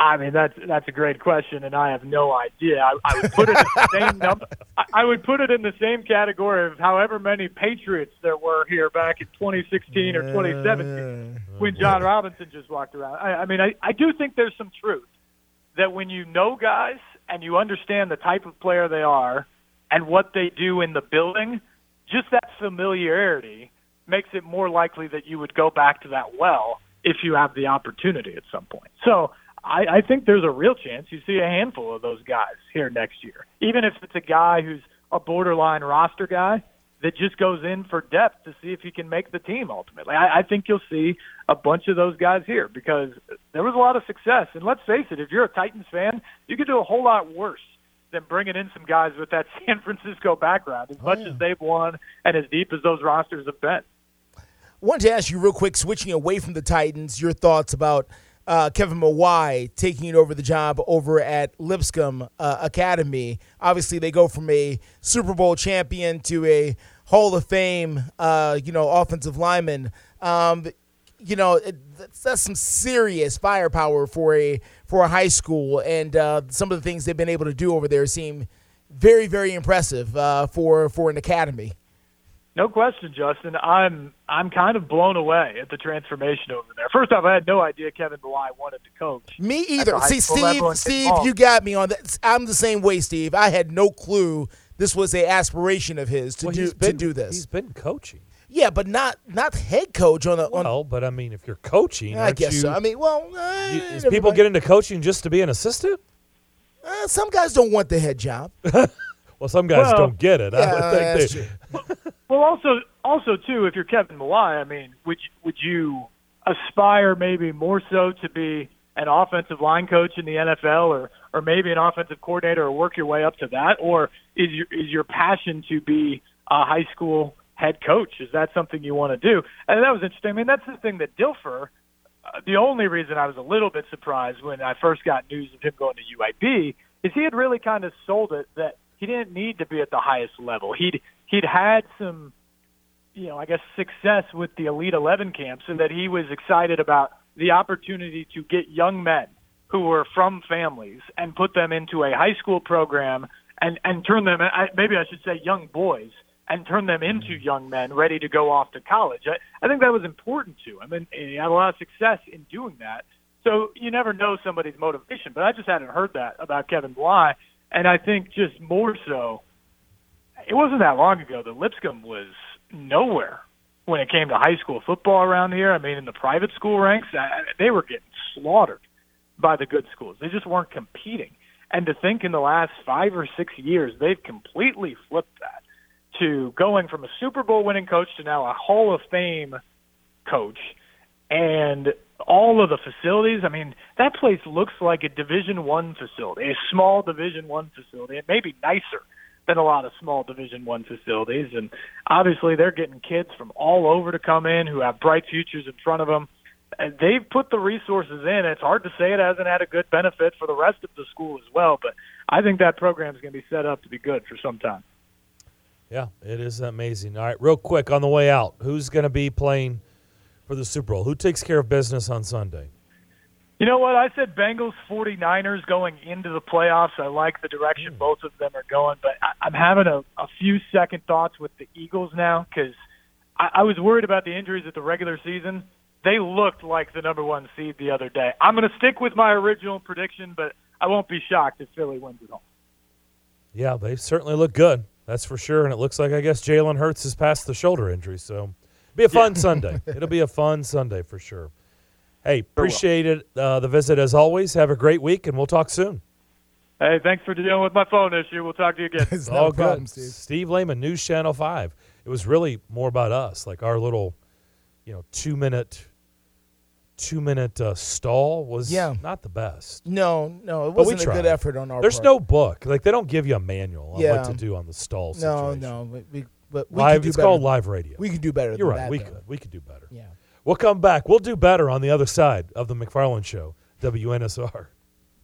I mean that's that's a great question, and I have no idea. I, I would put it in the same number. I, I would put it in the same category of however many Patriots there were here back in 2016 or 2017 when Jon Robinson just walked around. I, I mean, I, I do think there's some truth that when you know guys and you understand the type of player they are and what they do in the building, just that familiarity makes it more likely that you would go back to that well if you have the opportunity at some point. So I, I think there's a real chance you see a handful of those guys here next year. Even if it's a guy who's a borderline roster guy, that just goes in for depth to see if he can make the team ultimately. I, I think you'll see a bunch of those guys here because there was a lot of success. And let's face it, if you're a Titans fan, you could do a whole lot worse than bringing in some guys with that San Francisco background, as much oh, as they've won and as deep as those rosters have been. I wanted to ask you real quick, switching away from the Titans, your thoughts about uh, Kevin Mawae taking over the job over at Lipscomb uh, Academy. Obviously, they go from a Super Bowl champion to a Hall of Fame, uh, you know, offensive lineman. Um, you know, it, that's, that's some serious firepower for a for a high school, and uh, some of the things they've been able to do over there seem very, very impressive uh, for for an academy. No question, Justin. I'm I'm kind of blown away at the transformation over there. First off, I had no idea Kevin Mawae wanted to coach. Me either. See, Steve, Steve, you got me on that. I'm the same way, Steve. I had no clue this was a aspiration of his to Well, do he's to do this. He's been coaching. Yeah, but not not head coach on the. On, Well, but I mean, if you're coaching, I guess you, so. I mean, well, uh, you- is people get into coaching just to be an assistant? Uh, some guys don't want the head job. Well, some guys Well, don't get it. Yeah, would think that's they, true. Well, also, also too, if you're Kevin Mawae, I mean, would you, would you aspire maybe more so to be an offensive line coach in the NFL, or or maybe an offensive coordinator, or work your way up to that, or is your is your passion to be a high school head coach? Is that something you want to do? And that was interesting. I mean, that's the thing that Dilfer. Uh, the only reason I was a little bit surprised when I first got news of him going to UAB is he had really kind of sold it that he didn't need to be at the highest level. He'd he'd had some, you know, I guess success with the Elite Eleven camps, and that he was excited about the opportunity to get young men who were from families and put them into a high school program and and turn them. I, maybe I should say young boys and turn them into mm-hmm. young men ready to go off to college. I, I think that was important to him, and he had a lot of success in doing that. So you never know somebody's motivation, but I just hadn't heard that about Kevin Bly, and I think just more so, it wasn't that long ago that Lipscomb was nowhere when it came to high school football around here. I mean, in the private school ranks, I- they were getting slaughtered by the good schools. They just weren't competing. And to think in the last five or six years, they've completely flipped that to going from a Super Bowl winning coach to now a Hall of Fame coach and all of the facilities. I mean, that place looks like a Division One facility, a small Division One facility. It may be nicer than a lot of small Division One facilities, and obviously they're getting kids from all over to come in who have bright futures in front of them. And they've put the resources in. It's hard to say it hasn't had a good benefit for the rest of the school as well, but I think that program is going to be set up to be good for some time. yeah, it is amazing. All right, real quick on the way out, who's going to be playing for the Super Bowl? Who takes care of business on Sunday? You know what? I said Bengals 49ers going into the playoffs. I like the direction hmm. both of them are going, but I, I'm having a, a few second thoughts with the Eagles now because I, I was worried about the injuries at the regular season. They looked like the number one seed the other day. I'm going to stick with my original prediction, but I won't be shocked if Philly wins it all. Yeah, they certainly look good. That's for sure. And it looks like I guess Jalen Hurts is past the shoulder injury, so be a fun Sunday. It'll be a fun Sunday for sure. Hey, appreciate it. Uh, the visit as always. Have a great week, and we'll talk soon. Hey, thanks for dealing with my phone issue. We'll talk to you again. It's All not a problem, good. Steve. Steve Layman, News Channel Five. It was really more about us, like our little, you know, two minute, two minute uh, stall was Yeah. not the best. No, no, it But we wasn't a good effort on our There's part. no book. Like they don't give you a manual on Yeah. what to do on the stall No, situation. no, but we, but we live, could do it's better. called live radio. We can do better. You're than right. That, we though. could. We could do better. Yeah. We'll come back. We'll do better on the other side of the McFarland Show, WNSR.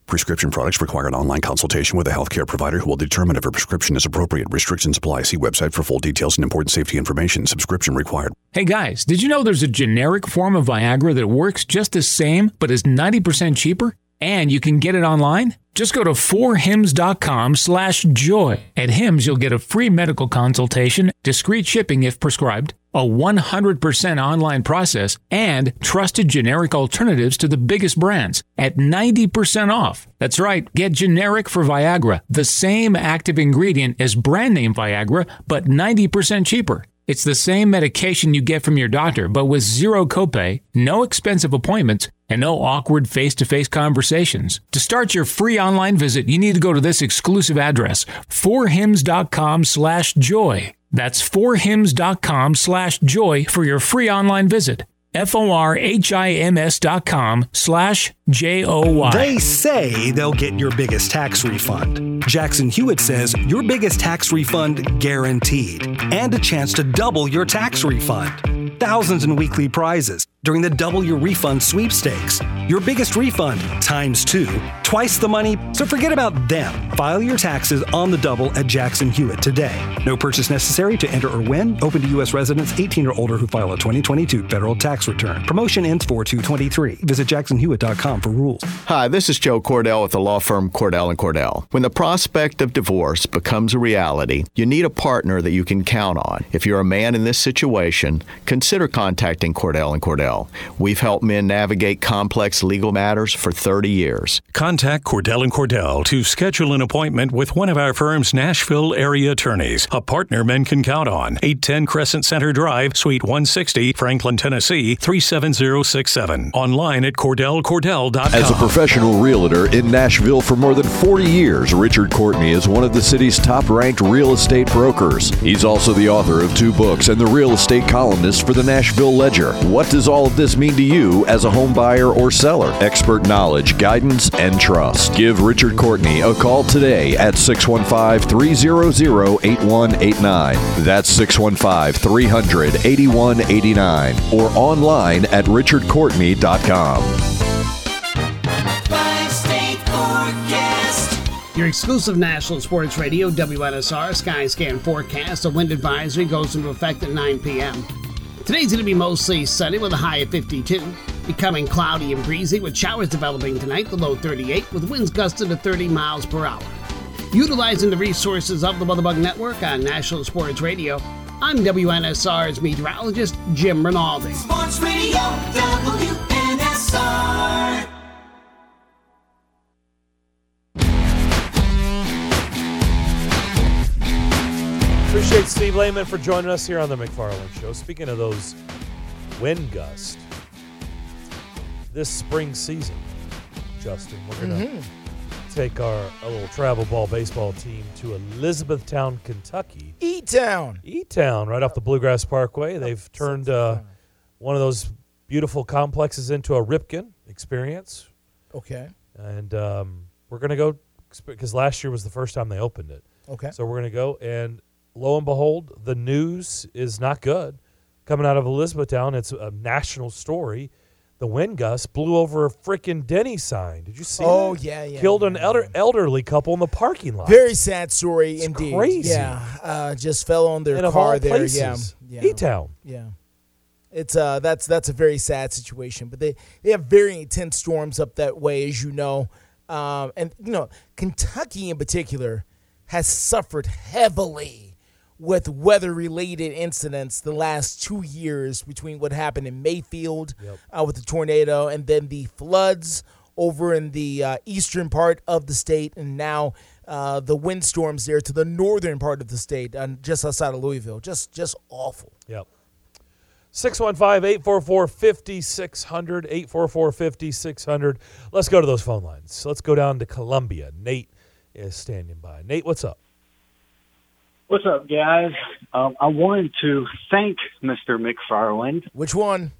Prescription products require an online consultation with a healthcare provider who will determine if a prescription is appropriate. Restrictions apply. See website for full details and important safety information. Subscription required. Hey guys, did you know there's a generic form of Viagra that works just the same but is 90% cheaper? And you can get it online? Just go to 4hims.com slash joy. At Hims, you'll get a free medical consultation, discreet shipping if prescribed, a 100% online process, and trusted generic alternatives to the biggest brands at 90% off. That's right, get generic for Viagra, the same active ingredient as brand name Viagra, but 90% cheaper. It's the same medication you get from your doctor, but with zero copay, no expensive appointments, and no awkward face to face conversations. To start your free online visit, you need to go to this exclusive address, forhims.com slash joy. That's forhims.com slash joy for your free online visit. F-O-R-H-I-M-S dot com slash J-O-Y. They say they'll get your biggest tax refund. Jackson Hewitt says your biggest tax refund guaranteed and a chance to double your tax refund. Thousands in weekly prizes during the Double Your Refund sweepstakes. Your biggest refund times two, twice the money, so forget about them. File your taxes on the double at Jackson Hewitt today. No purchase necessary to enter or win. Open to U.S. residents 18 or older who file a 2022 federal tax return. Promotion ends 4 223. Visit jacksonhewitt.com for rules. Hi, this is Joe Cordell with the law firm Cordell and Cordell. When the prospect of divorce becomes a reality, you need a partner that you can count on. If you're a man in this situation, consider contacting Cordell and Cordell. We've helped men navigate complex legal matters for 30 years. Contact Cordell and Cordell to schedule an appointment with one of our firm's Nashville area attorneys, a partner men can count on. 810 Crescent Center Drive, Suite 160, Franklin, Tennessee 37067. Online at cordellcordell.com. As a professional realtor in Nashville for more than 40 years, Richard Courtney is one of the city's top ranked real estate brokers. He's also the author of two books and the real estate columnist for the Nashville Ledger. What does all of this mean to you as a home buyer or seller? Expert knowledge, guidance, and trust. Give Richard Courtney a call today at 615 300 8189. That's 615 300 8189 or online at richardcourtney.com. Five-state forecast. Your exclusive National Sports Radio, WNSR Sky Scan forecast. A wind advisory goes into effect at 9 p.m. Today's going to be mostly sunny with a high of 52. Becoming cloudy and breezy with showers developing tonight, the low 38, with winds gusting to 30 miles per hour. Utilizing the resources of the Weatherbug Network on National Sports Radio, I'm WNSR's meteorologist, Jim Rinaldi. Sports Radio WNSR. Appreciate Steve Layman for joining us here on the McFarland Show. Speaking of those wind gusts, this spring season, Justin, we're going to Mhm. take our little travel ball baseball team to Elizabethtown, Kentucky. E Town. E Town, right off the Bluegrass Parkway. They've turned uh, one of those beautiful complexes into a Ripken experience. Okay. And um, we're going to go because last year was the first time they opened it. Okay. So we're going to go, and lo and behold, the news is not good. Coming out of Elizabethtown, it's a national story. The wind gust blew over a freaking Denny sign. Did you see Oh, that? yeah, yeah, Killed an elder, elderly couple in the parking lot. Very sad story indeed. crazy. Yeah, uh, just fell on their And car there. places, yeah, yeah. E-Town. Yeah, it's uh, that's that's a very sad situation. But they they have very intense storms up that way, as you know, um, and you know Kentucky in particular has suffered heavily with weather related incidents the last two years between what happened in Mayfield uh, with the tornado and then the floods over in the uh, eastern part of the state, and now uh, the windstorms there to the northern part of the state, uh, just outside of Louisville. Just just awful. Yep. 615 844 5600. 844 5600. Let's go to those phone lines. Let's go down to Columbia. Nate is standing by. Nate, what's up? What's up, guys? Um, I wanted to thank Mr. McFarland. Which one?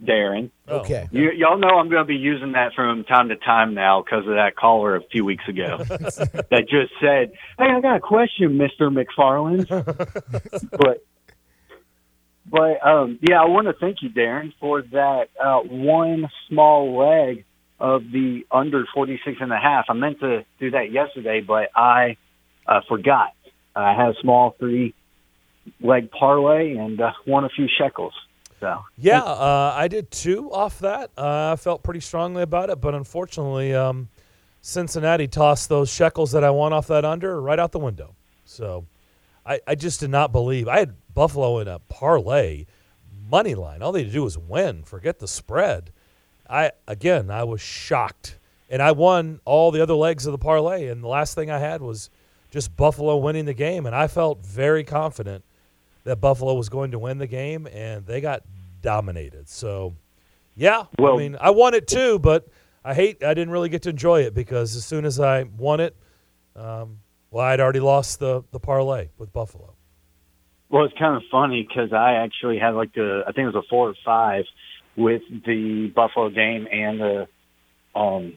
Darren. Okay. You, y'all know I'm going to be using that from time to time now because of that caller a few weeks ago that just said, "Hey, I got a question, Mr. McFarland." but, but um, yeah, I want to thank you, Darren, for that uh, one small leg of the under 46 and a half. I meant to do that yesterday, but I uh, forgot. I had a small three leg parlay and uh, won a few shekels. So Yeah, uh, I did too off that. Uh, I felt pretty strongly about it, but unfortunately, um, Cincinnati tossed those shekels that I won off that under right out the window. So I, I just did not believe. I had Buffalo in a parlay money line. All they had to do was win, forget the spread. I again, I was shocked, and I won all the other legs of the parlay. And the last thing I had was just Buffalo winning the game, and I felt very confident that Buffalo was going to win the game, and they got dominated. So, yeah, I mean, I won it too, but I hate I didn't really get to enjoy it because as soon as I won it, um, well, I'd already lost the the parlay with Buffalo. Well, it's kind of funny because I actually had like a, I think it was a four or five with the Buffalo game and the um,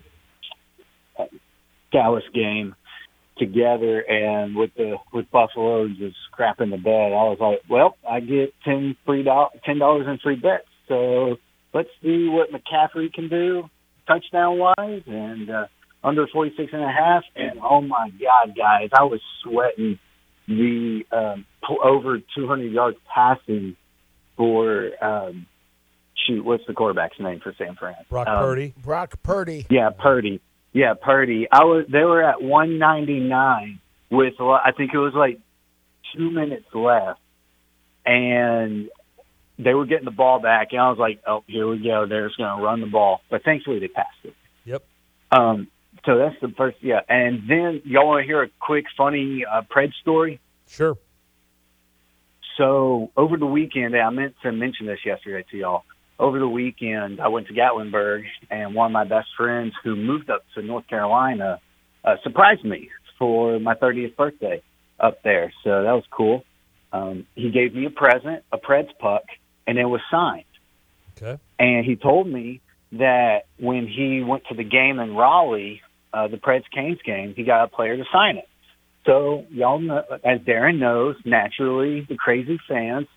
Dallas game together, and with the with Buffalo just scrapping the bed, I was like, well, I get ten free dollars, ten dollars in free bets. So let's see what McCaffrey can do touchdown wise and uh, under forty six and a half. And oh my God, guys, I was sweating the um, over 200 yards passing for um, shoot, what's the quarterback's name for San Fran? Brock Um, Purdy. Brock Purdy. Yeah, Purdy. Yeah, Purdy. I was. They were at 199 with I think it was like two minutes left, and they were getting the ball back, and I was like, "Oh, here we go. They're just going to run the ball." But thankfully, they passed it. Yep. Um. So that's the first. Yeah, and then y'all want to hear a quick funny uh, Pred story? Sure. So over the weekend, I meant to mention this yesterday to y'all. Over the weekend, I went to Gatlinburg, and one of my best friends who moved up to North Carolina uh, surprised me for my 30th birthday up there. So that was cool. Um, he gave me a present, a Preds puck, and it was signed. Okay. And he told me that when he went to the game in Raleigh, uh, the Preds Canes game, he got a player to sign it. So y'all know, as Darren knows, naturally the crazy fans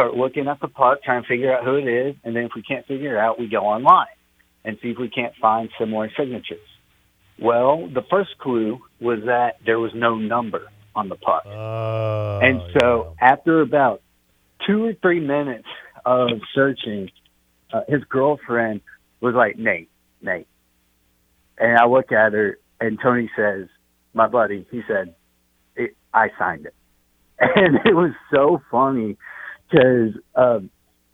start looking at the puck, trying to figure out who it is, and then if we can't figure it out, we go online and see if we can't find similar signatures. Well, the first clue was that there was no number on the puck. Uh, and so after about two or three minutes of searching, uh, his girlfriend was like, Nate, Nate. And I look at her, and Tony says, my buddy, he said, I signed it. And it was so funny because, um,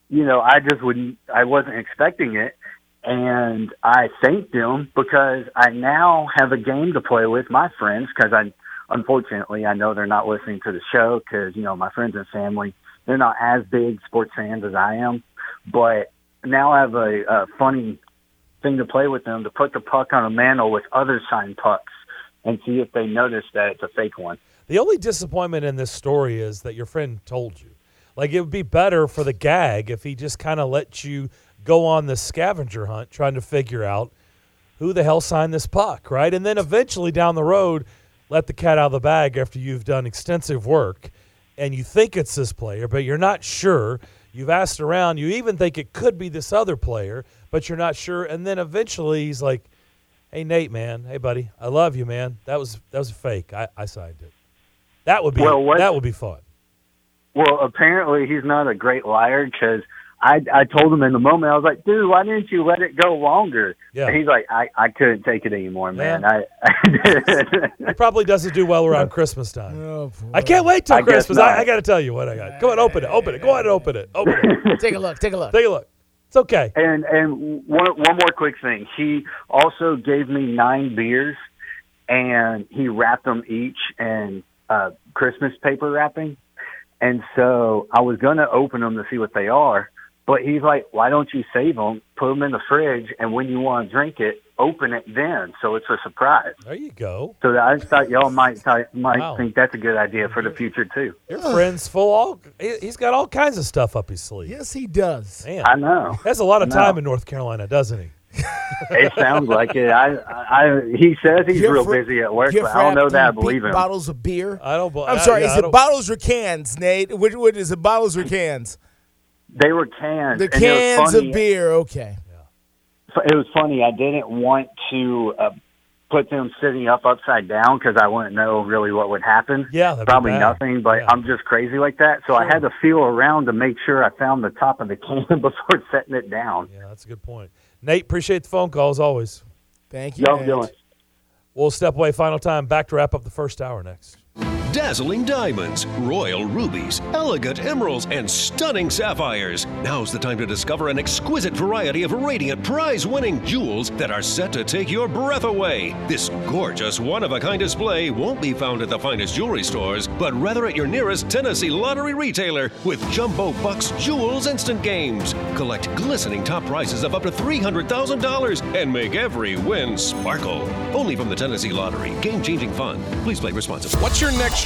you know, I just wouldn't, I wasn't expecting it. And I thanked him because I now have a game to play with my friends because I, unfortunately, I know they're not listening to the show because, you know, my friends and family, they're not as big sports fans as I am. But now I have a, a funny thing to play with them to put the puck on a mantle with other signed pucks and see if they notice that it's a fake one. The only disappointment in this story is that your friend told you. Like it would be better for the gag if he just kind of let you go on the scavenger hunt trying to figure out who the hell signed this puck, right? And then eventually down the road, let the cat out of the bag after you've done extensive work and you think it's this player, but you're not sure. You've asked around, you even think it could be this other player, but you're not sure. And then eventually he's like, Hey Nate, man, hey buddy, I love you, man. That was that was a fake. I, I signed it. That would be Well, what- that would be fun. Well, apparently he's not a great liar because I I told him in the moment I was like, dude, why didn't you let it go longer? Yeah. And he's like, I I couldn't take it anymore, man. Yeah. I It probably doesn't do well around Christmas time. Oh, I can't wait till I guess Christmas. I, not. I got to tell you what I got. Come on, open it. Open it. Go ahead and open it. Open it. Take a look. Take a look. Take a look. It's okay. And and one one more quick thing. He also gave me nine beers, and he wrapped them each in uh, Christmas paper wrapping. And so I was gonna open them to see what they are, but he's like, "Why don't you save them, put them in the fridge, and when you want to drink it, open it then, so it's a surprise." There you go. So I thought y'all might might Wow. think that's a good idea for the future too. Your friend's full. All he- he's got all kinds of stuff up his sleeve. Yes, he does. Man, I know. Has a lot of time in North Carolina, doesn't he? It sounds like it. I, I, he says he's Gift real wrap- busy at work, gift but I don't know that I believe big him. Bottles of beer. I don't. I'm sorry. is it bottles or cans, Nate? Which, what is it? Bottles or cans? They were cans. The and it was cans of beer. Okay. Yeah. It was funny. I didn't want to uh, put them sitting up upside down because I wouldn't know really what would happen. Yeah, probably nothing. But I'm just crazy like that, so I had to feel around to make sure I found the top of the can before setting it down. Yeah, that's a good point. Nate, appreciate the phone call as always. Thank Y'all doing? We'll step away. Final time. Back to wrap up the first hour next. Dazzling diamonds, royal rubies, elegant emeralds, and stunning sapphires. Now's the time to discover an exquisite variety of radiant, prize winning jewels that are set to take your breath away. This gorgeous, one of a kind display won't be found at the finest jewelry stores, but rather at your nearest Tennessee lottery retailer with Jumbo Bucks Jewels Instant Games. Collect glistening top prizes of up to $300,000 and make every win sparkle. Only from the Tennessee Lottery. Game changing fun. Please play responsibly. What's your next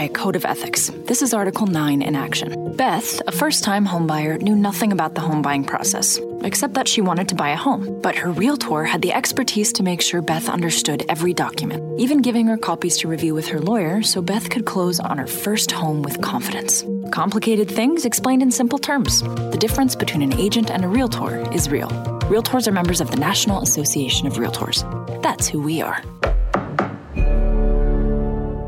a code of ethics. This is Article 9 in action. Beth, a first time homebuyer, knew nothing about the home buying process, except that she wanted to buy a home. But her realtor had the expertise to make sure Beth understood every document, even giving her copies to review with her lawyer so Beth could close on her first home with confidence. Complicated things explained in simple terms. The difference between an agent and a realtor is real. Realtors are members of the National Association of Realtors. That's who we are.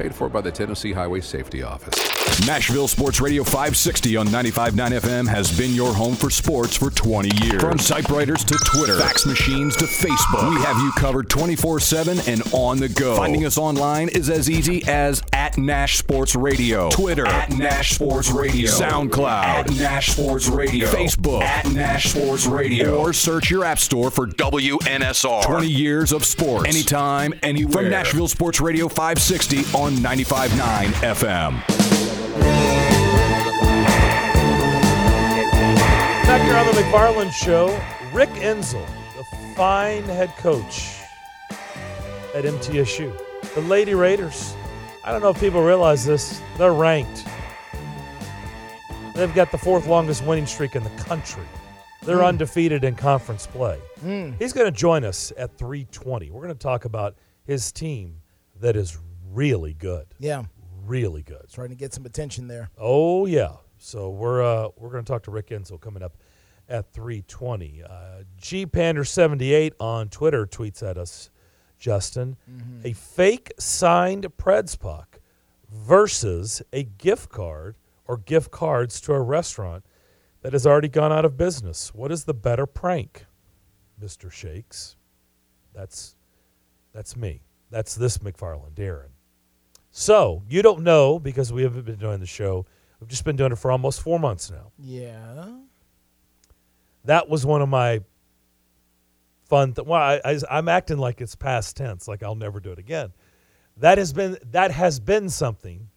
Paid for by the Tennessee Highway Safety Office. Nashville Sports Radio 560 on 95.9 FM has been your home for sports for 20 years. From typewriters to Twitter, fax machines to Facebook, we have you covered 24-7 and on the go. Finding us online is as easy as at Nash Sports Radio, Twitter at Nash Sports Radio, SoundCloud at Nash Sports Radio, Facebook at Nash Sports Radio, or search your app store for WNSR. 20 years of sports, anytime, anywhere. From Nashville Sports Radio 560 on 95.9 FM. Back here on the McFarland Show, Rick Insell, the fine head coach at MTSU. The Lady Raiders, I don't know if people realize this, they're ranked. They've got the fourth longest winning streak in the country. They're Mm. undefeated in conference play. Mm. He's going to join us at 320. We're going to talk about his team that is really good. Yeah. Really good. Trying to get some attention there. Oh yeah. So we're uh, we're going to talk to Rick Insell coming up at 320. Uh, G Pander 78 on Twitter tweets at us, Justin, a fake signed Preds puck versus a gift card or gift cards to a restaurant that has already gone out of business. What is the better prank, Mister Shakes? That's that's me. That's this McFarland, Darren. So you don't know because we haven't been doing the show. We've just been doing it for almost four months now. Yeah. That was one of my fun. Th- well, I, I, I'm acting like it's past tense, like I'll never do it again. That has been that has been something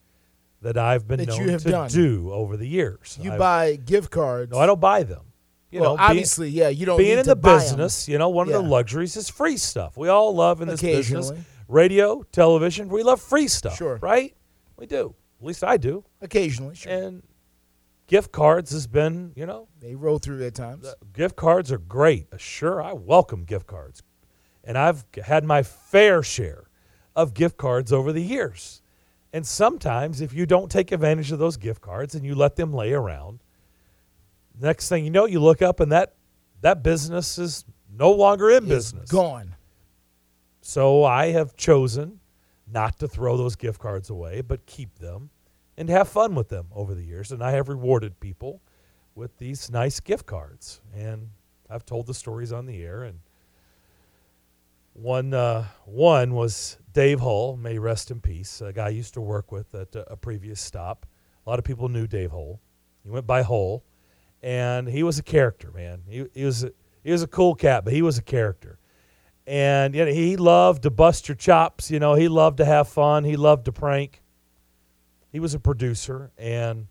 that I've been That known you have to done. do over the years. You I've- buy gift cards. No, I don't buy them. You well, know, being- obviously, yeah, you don't being need in the business, you know, one of the luxuries is free stuff. We all love in this business. Radio, television, we love free stuff. Sure. Right? We do. At least I do. Occasionally, sure. And gift cards has been, you know, They roll through at times. gift cards are great. Uh, sure, I welcome gift cards. And I've had my fair share of gift cards over the years. And sometimes if you don't take advantage of those gift cards and you let them lay around, next thing you know, you look up and that that business is no longer in business. Gone. So I have chosen not to throw those gift cards away, but keep them and have fun with them over the years. And I have rewarded people with these nice gift cards. And I've told the stories on the air. And one uh, one was Dave Hull, may rest in peace, a guy I used to work with at a, previous stop. A lot of people knew Dave Hull. He went by Hull, and he was a character, man. He, he was a, he was a cool cat, but he was a character and you know, he loved to bust your chops. You know, he loved to have fun. He loved to prank. He was a producer, and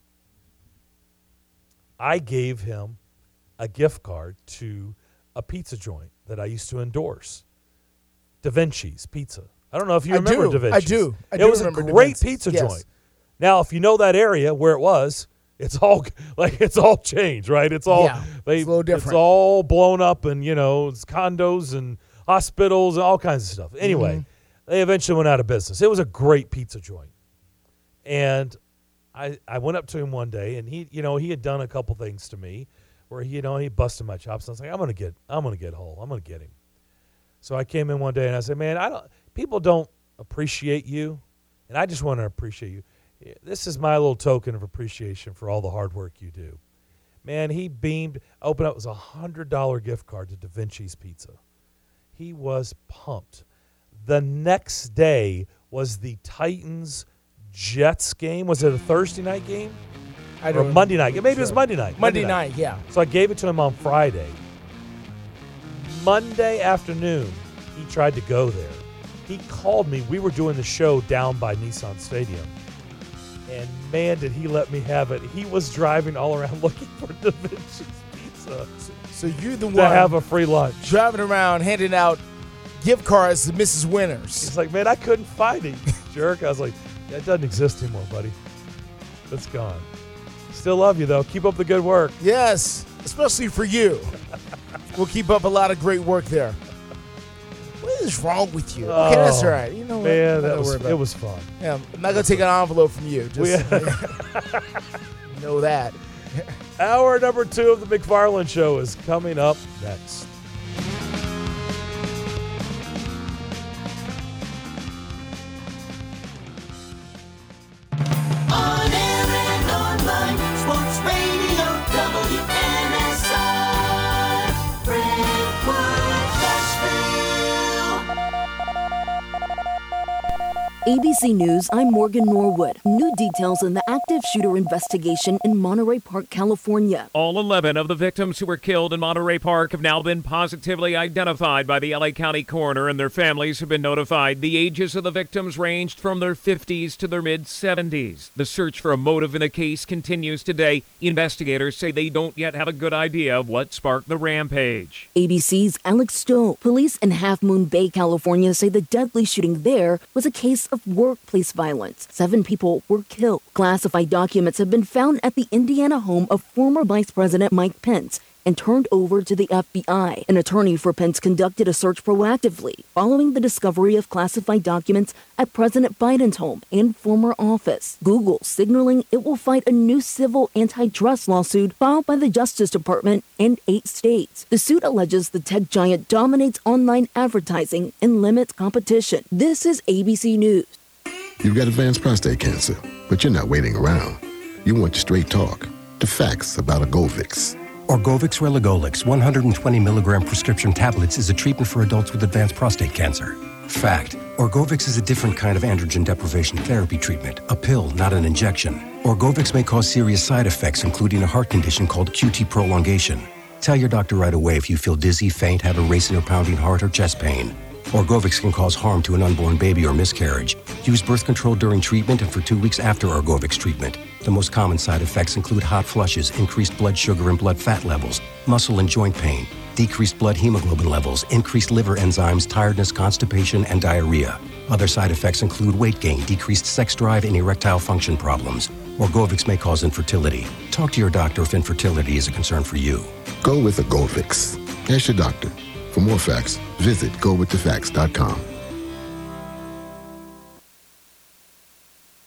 I gave him a gift card to a pizza joint that I used to endorse, Da Vinci's Pizza. I don't know if you I remember do. Da Vinci's. I do. I it do was a great pizza Yes. joint. Now, if you know that area where it was, it's all like it's all changed, right? It's all Yeah, they, it's a little It's all blown up, and you know, it's condos and hospitals and all kinds of stuff. Anyway, Mhm. they eventually went out of business. It was a great pizza joint, and I I went up to him one day, and he you know he had done a couple things to me, where he you know he busted my chops. And I was like, I'm gonna get I'm gonna get Hull. I'm gonna get him. So I came in one day and I said, man, I don't people don't appreciate you, and I just want to appreciate you. This is my little token of appreciation for all the hard work you do. Man, he beamed. Opened up it was a hundred dollar gift card to Da Vinci's Pizza. He was pumped. The next day was the Titans Jets game. Was it a Thursday night game? I don't- Monday night. Maybe it was. Monday night. Monday night, yeah. So I gave it to him on Friday. Monday afternoon, he tried to go there. He called me. We were doing the show down by Nissan Stadium. And man, did he let me have it. He was driving all around looking for Da Vinci's Pizza. So you're the to one have a free lunch. driving around handing out gift cards to Mrs. Winners. He's like, man, I couldn't find it, jerk. I was like, that doesn't exist anymore, buddy. It's gone. Still love you, though. Keep up the good work. Yes, especially for you. we'll keep up a lot of great work there. What is wrong with you? okay, that's Oh, all right. You know what? Man, that was, it was fun. Yeah, I'm not gonna take an envelope from you. Just We- know that. Hour number two of the McFarland Show is coming up next. On ABC News, I'm Morgan Norwood. New details in the active shooter investigation in Monterey Park, California. All 11 of the victims who were killed in Monterey Park have now been positively identified by the LA County coroner, and their families have been notified. The ages of the victims ranged from their 50s to their mid 70s. The search for a motive in the case continues today. Investigators say they don't yet have a good idea of what sparked the rampage. ABC's Alex Stowe. Police in Half Moon Bay, California say the deadly shooting there was a case of workplace violence. Seven people were killed. Classified documents have been found at the Indiana home of former Vice President Mike Pence and turned over to the FBI. An attorney for Pence conducted a search proactively following the discovery of classified documents at President Biden's home and former office. Google signaling it will fight a new civil antitrust lawsuit filed by the Justice Department in eight states. The suit alleges the tech giant dominates online advertising and limits competition. This is ABC News. You've got advanced prostate cancer, but you're not waiting around. You want straight talk, the facts about Orgovix. Orgovix Relagolix 120 milligram prescription tablets is a treatment for adults with advanced prostate cancer. Fact Orgovix is a different kind of androgen deprivation therapy treatment, a pill, not an injection. Orgovix may cause serious side effects, including a heart condition called QT prolongation. Tell your doctor right away if you feel dizzy, faint, have a racing or pounding heart, or chest pain. Orgovix can cause harm to an unborn baby or miscarriage. Use birth control during treatment and for two weeks after Orgovix treatment. The most common side effects include hot flushes, increased blood sugar and blood fat levels, muscle and joint pain, decreased blood hemoglobin levels, increased liver enzymes, tiredness, constipation, and diarrhea. Other side effects include weight gain, decreased sex drive, and erectile function problems. Orgovix may cause infertility. Talk to your doctor if infertility is a concern for you. Go with Orgovix. Ask your doctor. For more facts, visit gowiththefacts.com.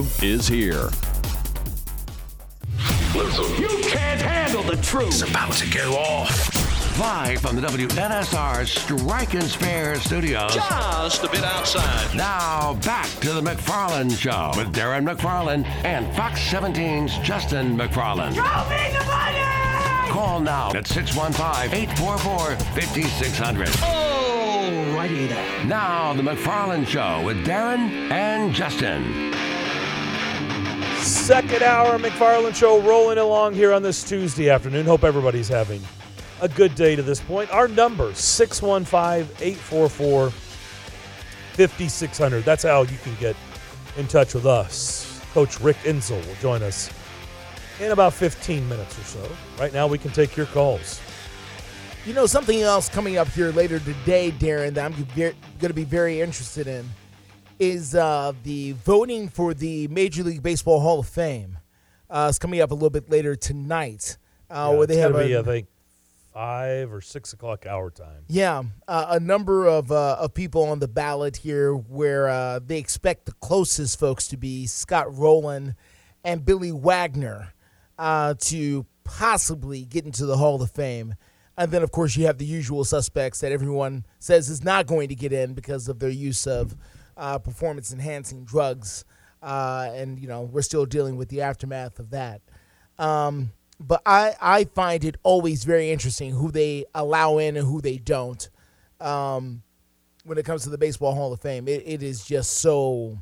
is here. Listen, you can't handle the truth. It's about to go off. Live from the WNSR Strike and Spare studios. Just a bit outside. Now back to the McFarland Show with Darren McFarland and Fox 17's Justin McFarland. Show me the money! Call now at 615-844-5600. Oh, righty there. Now the McFarland Show with Darren and Justin. Second hour McFarland Show rolling along here on this Tuesday afternoon. Hope everybody's having a good day to this point. Our number 615-844-5600. That's how you can get in touch with us. Coach Rick Insell will join us in about 15 minutes or so. Right now we can take your calls. You know, something else coming up here later today, Darren, that I'm going to be very interested in is uh, the voting for the Major League Baseball Hall of Fame. Uh, it's coming up a little bit later tonight, uh, Yeah, where they it's have a, be, I think, five or six o'clock hour time. yeah uh, a number of uh, of people on the ballot here, where uh, they expect the closest folks to be Scott Rolen and Billy Wagner uh, to possibly get into the Hall of Fame. And then, of course, you have the usual suspects that everyone says is not going to get in because of their use of uh, performance enhancing drugs. Uh, and, you know, we're still dealing with the aftermath of that. Um, but I, I find it always very interesting who they allow in and who they don't um, when it comes to the Baseball Hall of Fame. It, it is just so.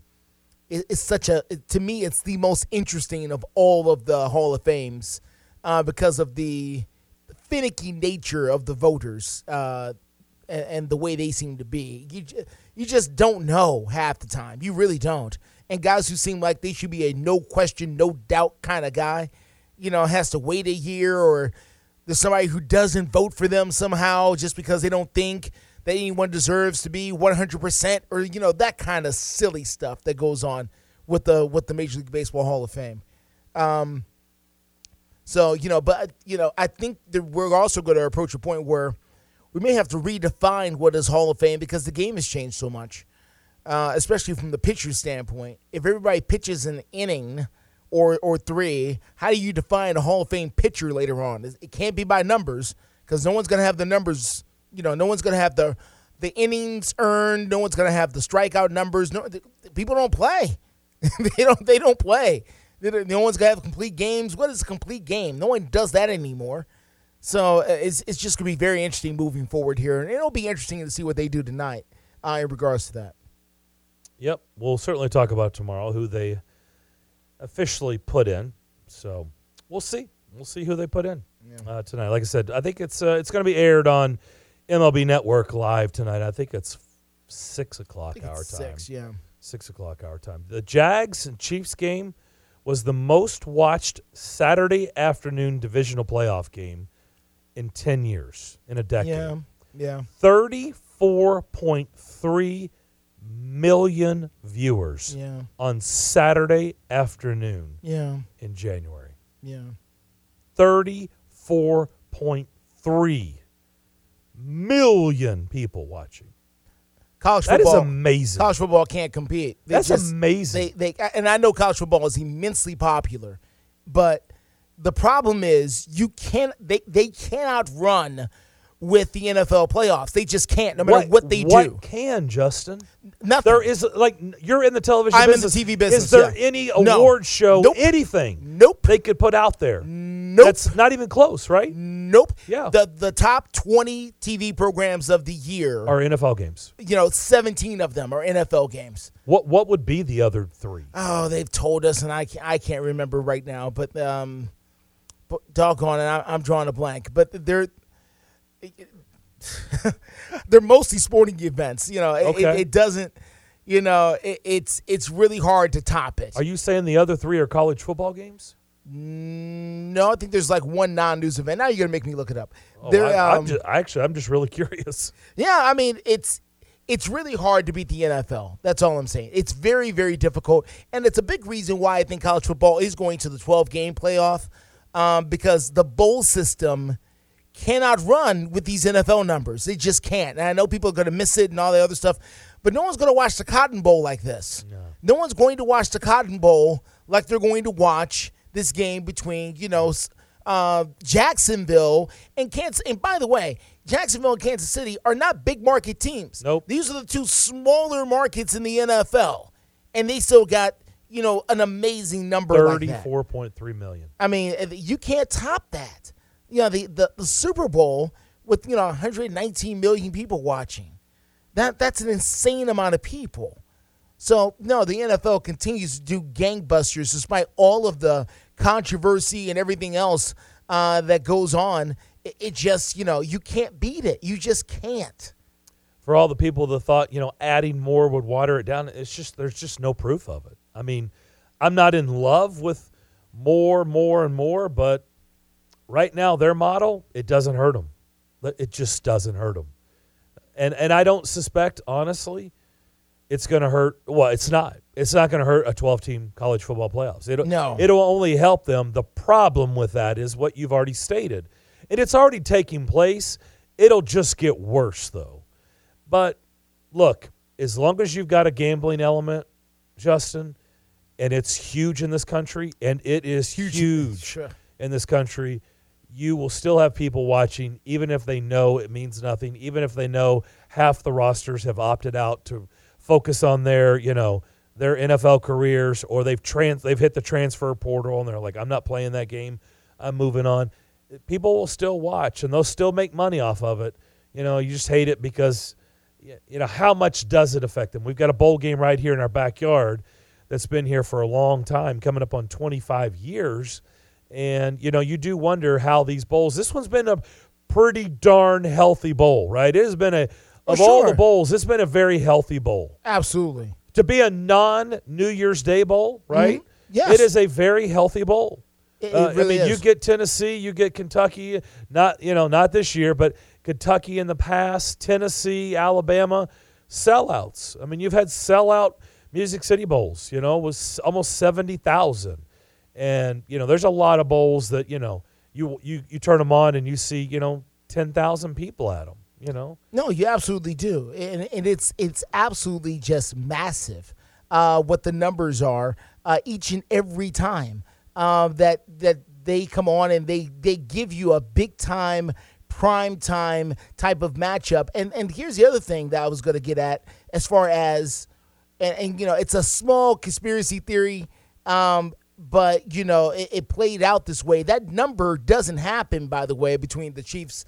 It, it's such a. To me, it's the most interesting of all of the Hall of Fames uh, because of the finicky nature of the voters uh, and, and the way they seem to be. You, you just don't know half the time. You really don't. And guys who seem like they should be a no question, no doubt kind of guy, you know, has to wait a year or there's somebody who doesn't vote for them somehow just because they don't think that anyone deserves to be 100% or you know that kind of silly stuff that goes on with the with the Major League Baseball Hall of Fame. Um, so you know, but you know, I think that we're also going to approach a point where we may have to redefine what is Hall of Fame because the game has changed so much, uh, especially from the pitcher standpoint. If everybody pitches an inning or or three, how do you define a Hall of Fame pitcher later on? It can't be by numbers because no one's going to have the numbers. You know, no one's going to have the the innings earned. No one's going to have the strikeout numbers. No, th- people don't play. they don't. They don't play. No one's gonna have complete games. What is a complete game? No one does that anymore. So uh, it's it's just gonna be very interesting moving forward here, and it'll be interesting to see what they do tonight uh, in regards to that. Yep, we'll certainly talk about tomorrow who they officially put in. So we'll see. We'll see who they put in uh, tonight. Like I said, I think it's uh, it's going to be aired on MLB Network live tonight. I think it's six o'clock think our it's time. six, yeah. six o'clock our time. The Jags and Chiefs game was the most watched Saturday afternoon divisional playoff game in ten years in a decade. Yeah, yeah. 34.3 million viewers Yeah. on Saturday afternoon Yeah. in January. Yeah. 34.3 million people watching. College That is football, amazing. College football can't compete. They That's just- amazing. They, they, and I know college football is immensely popular, but the problem is you can't. They, they cannot run with the NFL playoffs. They just can't, no matter what, they do. what do. can Justin? Nothing. There is like you're in the television I'm in the. TV business, Is there yeah. any No. award show, Nope. anything? Nope. They could put out there. Nope. That's not even close, right? Nope. Yeah. The the top twenty TV programs of the year Are NFL games. You know, seventeen of them are NFL games. What what would be the other three? Oh, they've told us, and I can't, I can't remember right now. But um, but doggone it, I, I'm drawing a blank. But they're they're mostly sporting events. You know, It- it, it doesn't. You know, it, it's it's really hard to top it. Are you saying the other three are college football games? Mm, No, I think there's like one non-news event. Now you're gonna make me look it up. Oh, There, I, um, am just, actually, I'm just really curious. Yeah, I mean it's it's really hard to beat the NFL. That's all I'm saying. It's very very difficult, and it's a big reason why I think college football is going to the 12 game playoff um, because the bowl system cannot run with these NFL numbers. They just can't. And I know people are going to miss it and all the other stuff, but no one's going to watch the Cotton Bowl like this. No. one's going to watch the Cotton Bowl like they're going to watch this game between you know. Uh, Jacksonville and Kansas, and by the way, Jacksonville and Kansas City are not big market teams. Nope. These are the two smaller markets in the NFL, and they still got you know an amazing number like that. Thirty-four point three million. I mean, you can't top that. You know, the, the, the Super Bowl with, you know, 119 million people watching. That That's an insane amount of people. So, no, the NFL continues to do gangbusters despite all of the controversy and everything else uh, that goes on. It, it just, you know, you can't beat it. You just can't. For all the people that thought, you know, adding more would water it down, it's just there's just no proof of it. I mean, I'm not in love with more, more, and more, but right now their model it doesn't hurt them. It just doesn't hurt them. And and I don't suspect, honestly, it's going to hurt. Well, it's not. It's not going to hurt a 12 team college football playoffs. It'll, No. It'll only help them. The problem with that is what you've already stated. And it's already taking place. It'll just get worse, though. But look, as long as you've got a gambling element, Justin, and it's huge in this country, and it is huge, Sure. in this country, you will still have people watching, even if they know it means nothing, even if they know half the rosters have opted out to focus on their, you know, their NFL careers, or they've trans they've hit the transfer portal and they're like, I'm not playing that game, I'm moving on. People will still watch and they'll still make money off of it. You know, you just hate it because you know how much does it affect them? We've got a bowl game right here in our backyard that's been here for a long time, coming up on 25 years, and you know you do wonder how these bowls. This one's been a pretty darn healthy bowl, right? It has been a of all the bowls, it's been a very healthy bowl Absolutely. to be a non New Year's Day bowl, right? Mhm. Yes. it is a very healthy bowl. It- it Uh, really I mean, you get Tennessee, you get Kentucky, not you know not this year, but Kentucky in the past, Tennessee, Alabama, sellouts. I mean, you've had sellout Music City bowls. You know, was almost seventy thousand, and you know there's a lot of bowls that you know you you you turn them on and you see you know ten thousand people at them. You know, No, you absolutely do, and, and it's it's absolutely just massive uh, what the numbers are uh, each and every time uh, that that they come on and they they give you a big time prime time type of matchup. And and here's the other thing that I was going to get at as far as and, and you know it's a small conspiracy theory. Um, but you know it, it played out this way. That number doesn't happen, by the way, between the Chiefs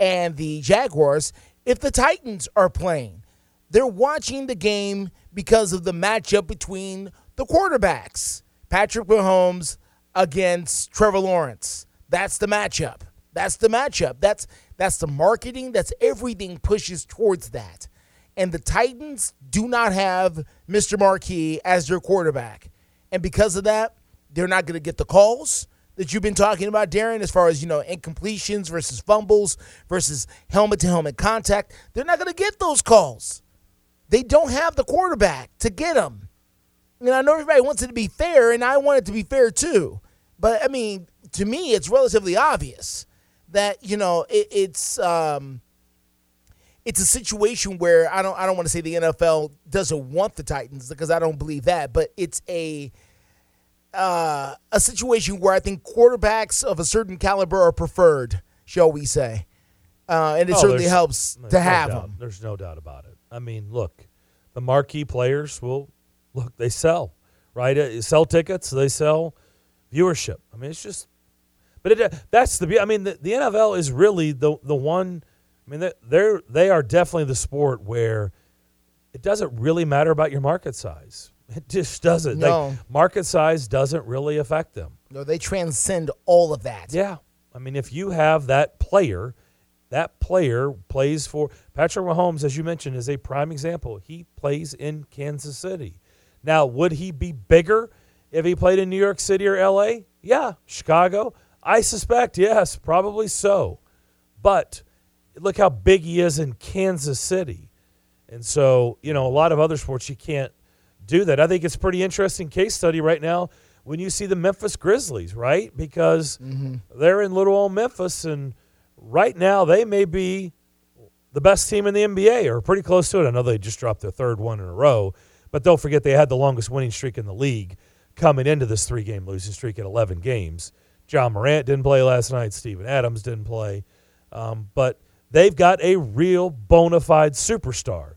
and the Jaguars if the Titans are playing. They're watching the game because of the matchup between the quarterbacks. Patrick Mahomes against Trevor Lawrence. That's the matchup. That's the matchup. That's that's the marketing. That's everything pushes towards that. And the Titans do not have Mr. Marquis as their quarterback. And because of that, they're not going to get the calls that you've been talking about, Darren, as far as, you know, incompletions versus fumbles versus helmet to helmet contact. They're not going to get those calls. They don't have the quarterback to get them. And I know everybody wants it to be fair, and I want it to be fair too. But I mean, to me, it's relatively obvious that you know it, it's um, it's a situation where I don't I don't want to say the NFL doesn't want the Titans because I don't believe that, but it's a uh, a situation where I think quarterbacks of a certain caliber are preferred, shall we say? Uh, and it Oh, certainly helps to have doubt. them. There's no doubt about it. I mean, look, the marquee players will look. They sell, right? Uh, Sell tickets. They sell viewership. I mean, it's just. But it, that's the. I mean, the, the NFL is really the the one. I mean, they- they're they are definitely the sport where it doesn't really matter about your market size. It just doesn't. No. Like, market size doesn't really affect them. No, they transcend all of that. Yeah. I mean, if you have that player that player plays for Patrick Mahomes, as you mentioned, is a prime example. He plays in Kansas City. Now, would he be bigger if he played in New York City or LA? Yeah. Chicago? I suspect, yes, probably so. But look how big he is in Kansas City. And so, you know, a lot of other sports you can't do that. I think it's a pretty interesting case study right now when you see the Memphis Grizzlies, right? Because they're in little old Memphis, and right now they may be the best team in the NBA or pretty close to it. I know they just dropped their third one in a row, but don't forget they had the longest winning streak in the league coming into this three game losing streak at 11 games. Ja Morant didn't play last night, Steven Adams didn't play, um, but they've got a real bona fide superstar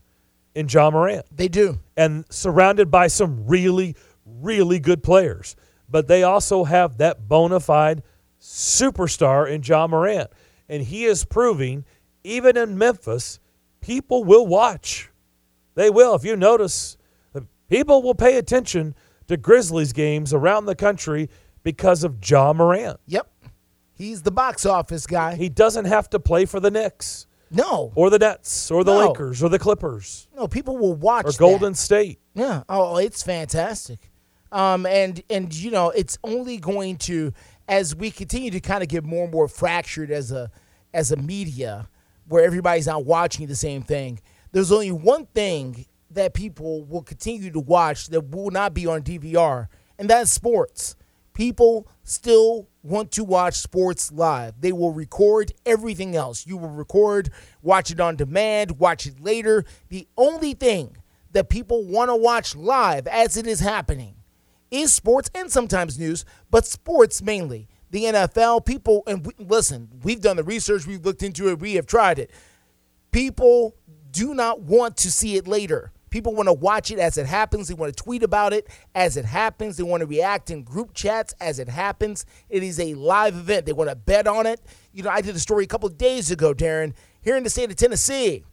in Ja Morant They do. and surrounded by some really, really good players. But they also have that bona fide superstar in Ja Morant. And he is proving, even in Memphis, people will watch. They will. If you notice, people will pay attention to Grizzlies games around the country because of Ja Morant. Yep. He's the box office guy. He doesn't have to play for the Knicks No. or the Nets or the No. Lakers or the Clippers No, people will watch or that. Golden State. Yeah. Oh, it's fantastic. Um, and and you know, it's only going to as we continue to kind of get more and more fractured as a as a media, where everybody's not watching the same thing. There's only one thing that people will continue to watch that will not be on DVR, and that's sports. People still want to watch sports live. They will record everything else. You will record, watch it on demand, watch it later. The only thing that people want to watch live as it is happening is sports and sometimes news, but sports mainly. The NFL, people, and we, listen, we've done the research, we've looked into it, we have tried it. People do not want to see it later. People want to watch it as it happens. They want to tweet about it as it happens. They want to react in group chats as it happens. It is a live event. They want to bet on it. You know, I did a story a couple of days ago, Darren, here in the state of Tennessee.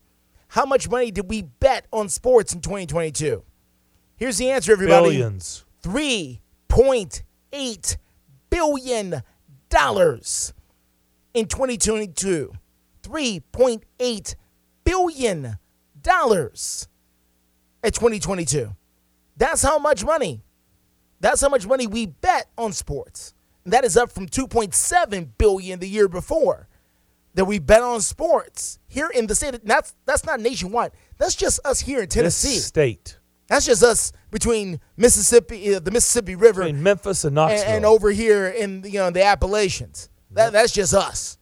How much money did we bet on sports in 2022? Here's the answer, everybody. Billions. $3.8 billion in 2022. $3.8 billion at 2022. That's how much money. That's how much money we bet on sports. And that is up from 2.7 billion the year before that we bet on sports here in the state. That's that's not nationwide. That's just us here in Tennessee. This state. That's just us between Mississippi, uh, the Mississippi River, Between Memphis and and, Knoxville. and over here in you know the Appalachians. That, that's just us.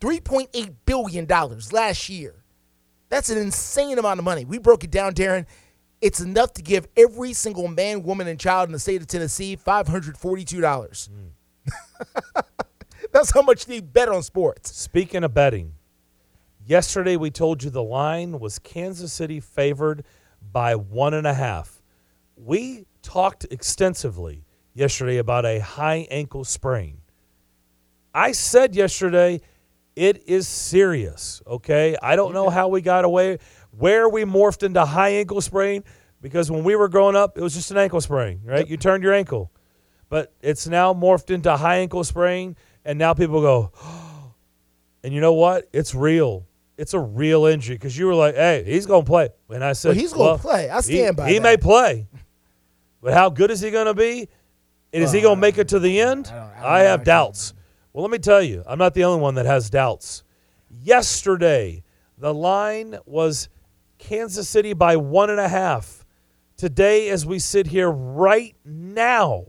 Three point eight billion dollars last year. That's an insane amount of money. We broke it down, Darren. It's enough to give every single man, woman, and child in the state of Tennessee five hundred forty-two dollars. Hmm. That's how much they bet on sports. Speaking of betting, yesterday we told you the line was Kansas City favored by one and a half. We talked extensively yesterday about a high ankle sprain. I said yesterday it is serious, okay? I don't know how we got away, where we morphed into high ankle sprain, because when we were growing up, it was just an ankle sprain, right? You turned your ankle. But it's now morphed into high ankle sprain, and now people go, and you know what? It's real. It's a real injury because you were like, "Hey, he's gonna play," and I said, Well, he's gonna "Well, play. I he- stand by He that. may play, but how good is he gonna be? And is he gonna make it to the end? I, have doubts. Well, let me tell you, I'm not the only one that has doubts. Yesterday, the line was Kansas City by one and a half. Today, as we sit here right now,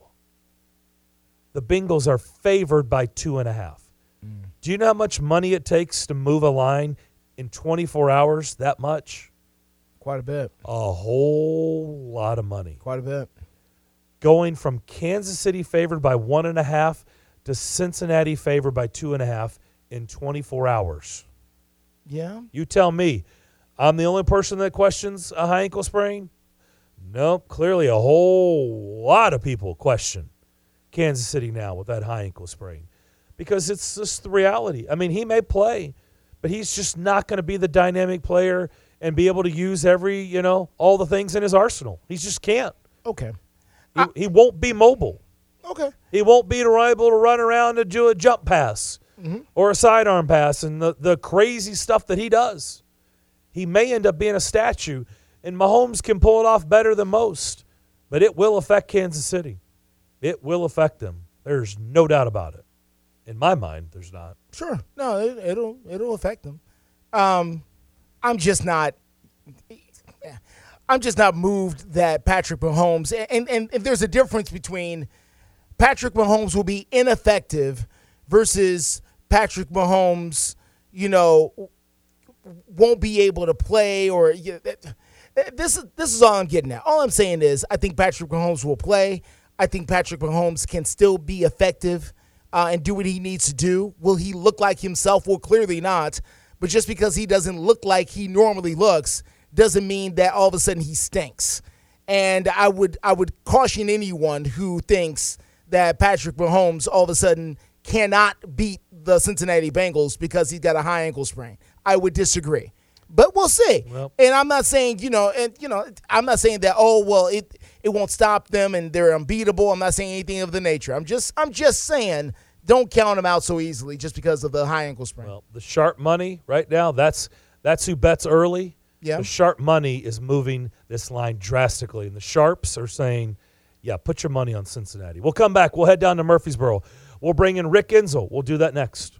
the Bengals are favored by two and a half. Do you know how much money it takes to move a line in 24 hours? That much? Quite a bit. A whole lot of money. Quite a bit. Going from Kansas City favored by one and a half to Cincinnati favored by two and a half in 24 hours. Yeah. You tell me, I'm the only person that questions a high ankle sprain? Nope. Clearly, a whole lot of people question Kansas City now with that high ankle sprain because it's just the reality. I mean, he may play, but he's just not going to be the dynamic player and be able to use every, you know, all the things in his arsenal. He just can't. Okay. He, he won't be mobile. Okay. He won't be able to run around and do a jump pass mm-hmm. or a sidearm pass and the, the crazy stuff that he does. He may end up being a statue, and Mahomes can pull it off better than most, but it will affect Kansas City. It will affect them. There's no doubt about it. In my mind, there's not. Sure. No, it, it'll it'll affect them. Um, I'm just not. I'm just not moved that Patrick Mahomes and, and and there's a difference between Patrick Mahomes will be ineffective versus Patrick Mahomes, you know, won't be able to play or you this is this is all I'm getting at. All I'm saying is I think Patrick Mahomes will play. I think Patrick Mahomes can still be effective uh, and do what he needs to do. Will he look like himself? Well, clearly not. But just because he doesn't look like he normally looks doesn't mean that all of a sudden he stinks. And I would I would caution anyone who thinks that Patrick Mahomes all of a sudden cannot beat the Cincinnati Bengals because he's got a high ankle sprain. I would disagree. But we'll see. and I'm not saying, you know, and you know, I'm not saying that oh, well, it it won't stop them and they're unbeatable. I'm not saying anything of the nature. I'm just I'm just saying don't count them out so easily just because of the high ankle sprain. Well, the sharp money right now, that's that's who bets early. Yeah. The sharp money is moving this line drastically. And the sharps are saying, yeah, put your money on Cincinnati. We'll come back. We'll head down to Murfreesboro. We'll bring in Rick Insell. We'll do that next.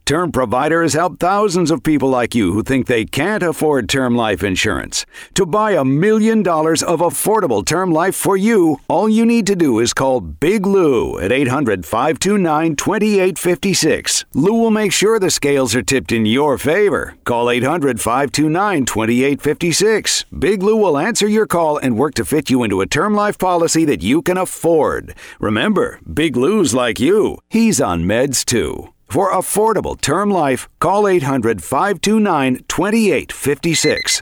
Term Provider has helped thousands of people like you who think they can't afford term life insurance. To buy a million dollars of affordable term life for you, all you need to do is call Big Lou at 800 529 2856. Lou will make sure the scales are tipped in your favor. Call 800 529 2856. Big Lou will answer your call and work to fit you into a term life policy that you can afford. Remember, Big Lou's like you. He's on meds too. For affordable term life, call 800 529 2856.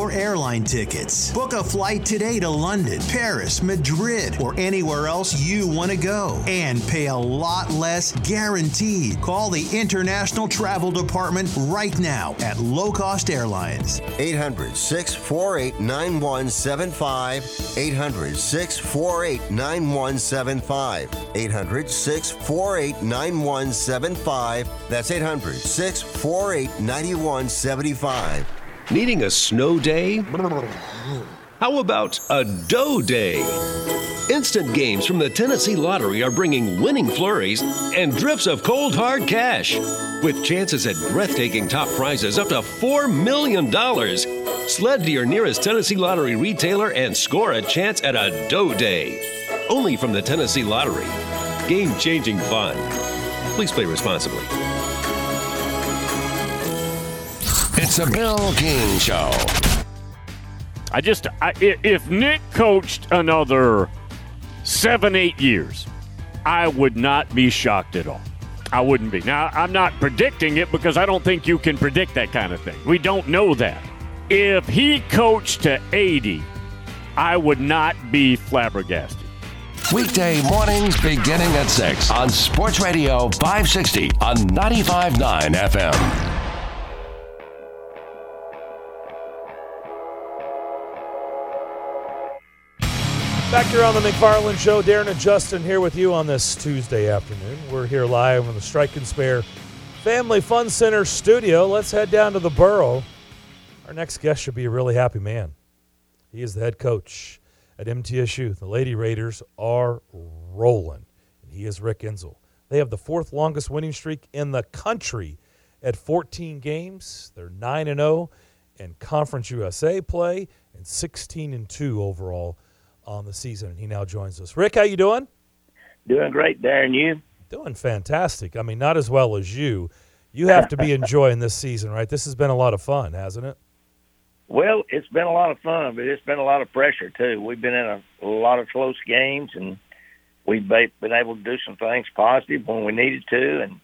airline tickets. Book a flight today to London, Paris, Madrid, or anywhere else you want to go and pay a lot less guaranteed. Call the International Travel Department right now at Low Cost Airlines. 800 648 9175. 800 648 9175. 800 648 9175. That's 800 648 9175. Needing a snow day? How about a dough day? Instant games from the Tennessee Lottery are bringing winning flurries and drifts of cold hard cash. With chances at breathtaking top prizes up to $4 million. Sled to your nearest Tennessee Lottery retailer and score a chance at a dough day. Only from the Tennessee Lottery. Game changing fun. Please play responsibly. It's a Bill King Show. I just, I, if Nick coached another seven, eight years, I would not be shocked at all. I wouldn't be. Now, I'm not predicting it because I don't think you can predict that kind of thing. We don't know that. If he coached to 80, I would not be flabbergasted. Weekday mornings beginning at 6 on Sports Radio 560 on 95.9 FM. Back here on the McFarland Show, Darren and Justin here with you on this Tuesday afternoon. We're here live in the Strike and Spare Family Fun Center studio. Let's head down to the borough. Our next guest should be a really happy man. He is the head coach at MTSU. The Lady Raiders are rolling, and he is Rick Insell. They have the fourth longest winning streak in the country at 14 games. They're 9 and 0, in Conference USA play and 16 and 2 overall on the season. And he now joins us. Rick, how you doing? Doing great, Darren. You? Doing fantastic. I mean, not as well as you. You have to be enjoying this season, right? This has been a lot of fun, hasn't it? Well, it's been a lot of fun, but it's been a lot of pressure too. We've been in a, a lot of close games, and we've been able to do some things positive when we needed to, and